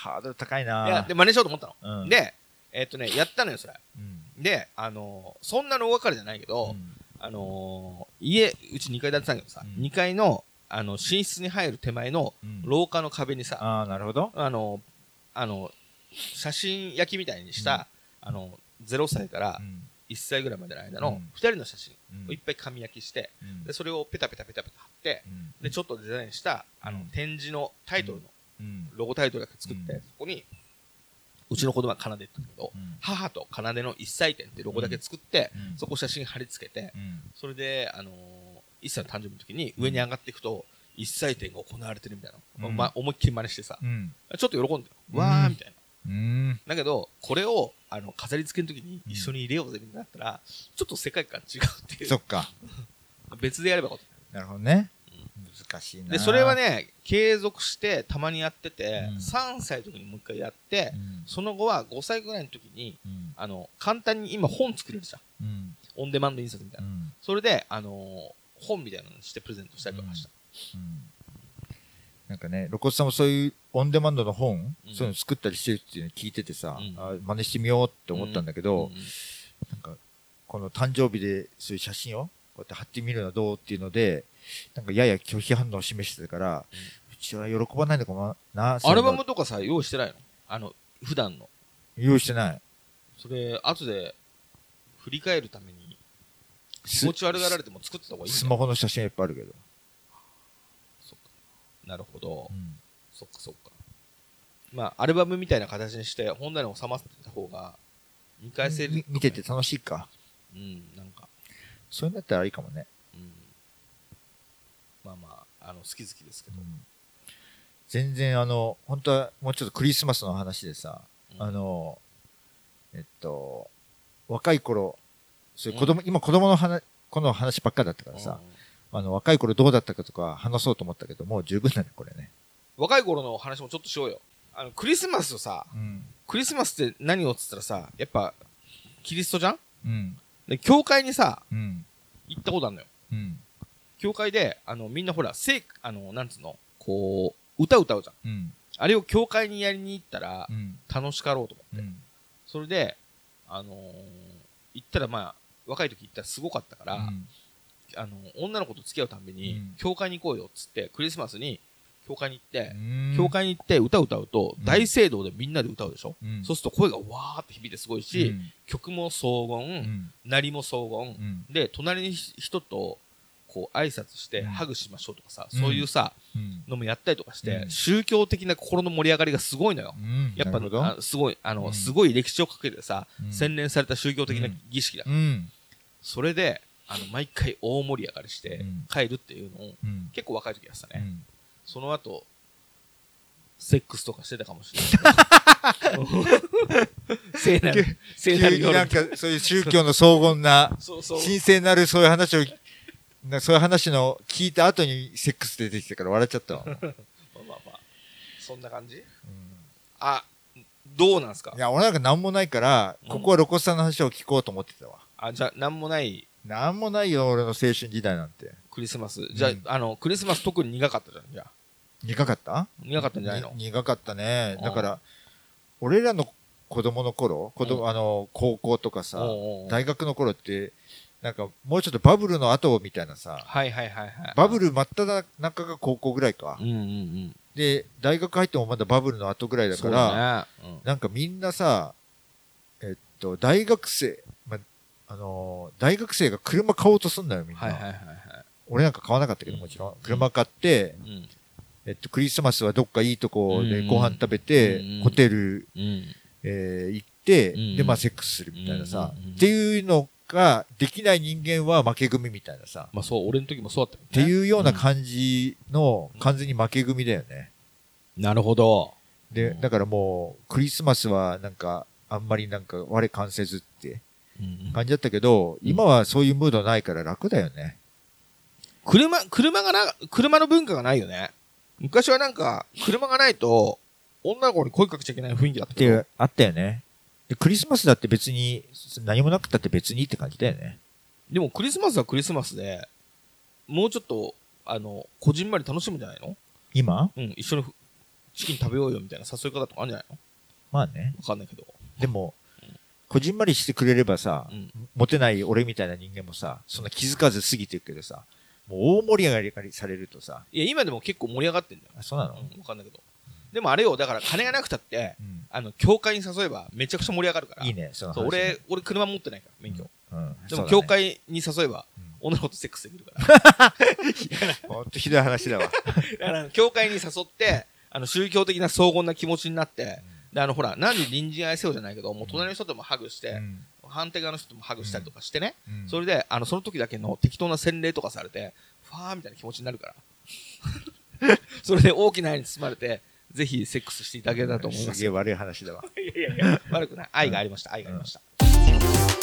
ハードル高いな。いやで真似しようと思ったの、うん。でえっ、とねやったのよそれ。うん。であのそんなの大掛かりじゃないけど、うん。あのー家うち2階建てなんだけどさ、うん。2階のあの寝室に入る手前のうん。廊下の壁にさ、ああ、なるほど。あのあの写真焼きみたいにした、あの0歳からうん。1歳ぐらいまでの間のうん。2人の写真うん。をいっぱい紙焼きして、うん。でそれをペタペタペタペタ貼ってうん。でちょっとデザインしたあのうん。展示のタイトルのうんロゴタイトルだけ作って、うん。そこにうちの子供は奏でって言うけど、うん。母と奏での一歳展ってロゴだけ作って、うん。そこ写真貼り付けて、うん。それで、あのー、1歳の誕生日の時に上に上がっていくと、一歳展が行われてるみたいな、うん。ま、思いっきり真似してさ、うん。ちょっと喜んでよ、うん。わーみたいな。うん。だけど、これをあの飾り付けの時に一緒に入れようぜみたいになったら、ちょっと世界観違うっていう、そっか。[laughs] 別でやればなるほどね難しいな。た。で、それはね、継続してたまにやってて、うん。3歳の時にもう一回やってう、ん。その後は5歳ぐらいの時に、うん。あの、簡単に今本作れるじゃん。うん。オンデマンド印刷みたいうな。ん。それで、あのー本みたいなのにしてプレゼントしたりとかした。うん。なんかね、露骨さんもそういうオンデマンドの本、うん。そういうの作ったりしてるっていうの聞いててさ、うん。あ真似してみようって思ったんだけど、なんか、この誕生日でそういう写真をこうやって貼ってみるのはどうっていうので、なんかやや拒否反応を示してたから、うちは喜ばないのかもな、アルバムとかさ、用意してないの？あの、普段の。用意してない。それ、後で、振り返るために、気ス持ち悪がられても作ってた方がいいスマホの写真はいっぱいあるけど。そっか。なるほど。うんそっかそっか。まあ、アルバムみたいな形にして、本棚に収まってた方が、見返せる、み見てて楽しいか。うん、なんか、そういうんだったらいいかもね。うん。まあまあ、あの、好き好きですけど。全然あの、本当はもうちょっとクリスマスの話でさ、うんあの、えっと、若い頃、そういう子供、今子供の話、この話ばっかだったからさ、あの、若い頃どうだったかとか話そうと思ったけど、もう十分だね、これね。若い頃の話もちょっとしようよ。あの、クリスマスとさ、うん。クリスマスって何をっつったらさ、やっぱ、キリストじゃん？うん。で、教会にさ、うん。行ったことあるのよ。うん。教会で、あの、みんなほら、聖、あの、なんつうの？こう、歌歌うじゃん。うん。あれを教会にやりに行ったらう、ん。楽しかろうと思って。うん。それで、あのー行ったらまあ、若い時行ったらすごかったから、あの、女の子と付き合うたんびに、うん教会に行こうよっつって、クリスマスに教会に行って、うん教会に行って歌歌うと、うん大聖堂でみんなで歌うでしょ、うんそうすると声がわーって響いてすごいし、うん曲も荘厳、うん。鳴りも荘厳、うん。で、隣に人と、こう、挨拶して、うんハグしましょうとかさ、うんそういうさ、うん。のもやったりとかして、うん宗教的な心の盛り上がりがすごいのよ。うん。やっぱすごい、あの、うんすごい歴史をかけてさ、うん洗練された宗教的な儀式だ。うん。それで、あの、毎回大盛り上がりしてうん、帰るっていうのを、うん。結構若い時やってたね。うん。その後、セックスとかしてたかもしれない。[laughs] 聖なる、聖なる夜急になんか、そういう宗教の荘厳な、そうそう。神聖なるそういう話を、なそういう話の聞いた後にセックス出てきたから笑っちゃったわ。[laughs] まあまあまあ、そんな感じ？あ、どうなんすか？いや、俺なんかなんもないから、ここは露骨さんの話を聞こうと思ってたわ。あ、じゃあ、なんもない？なんもないよ、俺の青春時代なんて。クリスマス。じゃあ、うんあの、クリスマス特に苦かったじゃん。じゃあ。苦かった？苦かったんじゃないの？に苦かったね。うんだから、俺らの子供の頃、子供、うんあの、高校とかさ、大学の頃って、なんか、もうちょっとバブルの後みたいなさ、はいはいはいはい。バブル真っ只中が高校ぐらいかう。んうんうん。で、大学入ってもまだバブルの後ぐらいだそから、ね。うんなんかみんなさ、えっと、大学生、ま、あのー大学生が車買おうとすんだよ、みんな。はいはいはいはい。俺なんか買わなかったけど、もちろん。車買って、うん。えっと、クリスマスはどっかいいとこでうんご飯食べて、うんホテル、うん。えー行って、うんで、まあ、セックスするみたいなさ、うんっていうのが、できない人間は負け組みたいなさ、まあそう、俺の時もそうだったよね。っていうような感じの、完全に負け組だよね。なるほど。で、うんだからもう、クリスマスはなんか、あんまりなんか、我関せずってうん感じだったけど、うん今はそういうムードないから楽だよね。車、車がな、車の文化がないよね。昔はなんか、車がないと、女の子に声かけちゃいけない雰囲気だったっけどて、あったよね。で、クリスマスだって別に、何もなくたって別にって感じだよね。でもクリスマスはクリスマスで、もうちょっと、あの、こじんまり楽しむんじゃないの？今？うん、一緒にチキン食べようよみたいな誘い方とかあるんじゃないの？まあね。わかんないけど。でも、こじんまりしてくれればさ、うん。モテない俺みたいな人間もさ、そんな気づかず過ぎてるけどさ、もう大盛り上がりされるとさ、いや、今でも結構盛り上がってんだよ。あ、そうなの、うん、わかんないけど。でもあれよ、だから金がなくたって、うんあの、教会に誘えばめちゃくちゃ盛り上がるから。いいね、そう、俺、俺車持ってないから、免許。うん。でも、教会に誘えばうん、女の子とセックスできるから。[laughs] ほんとひどい話だわ。だから、教会に誘って、あの、宗教的な荘厳な気持ちになって、で、あの、ほら、なんで隣人愛せよじゃないけど、もう隣の人ともハグして、うん反対側の人ともハグしたりとかしてね、うんそれで、あの、その時だけの適当な洗礼とかされて、ファーみたいな気持ちになるから。[laughs] それで大きな愛に包まれて、ぜひセックスしていただけたらと思います。すげえ悪い話では。いやいやいや、悪くない。愛がありました。愛がありました。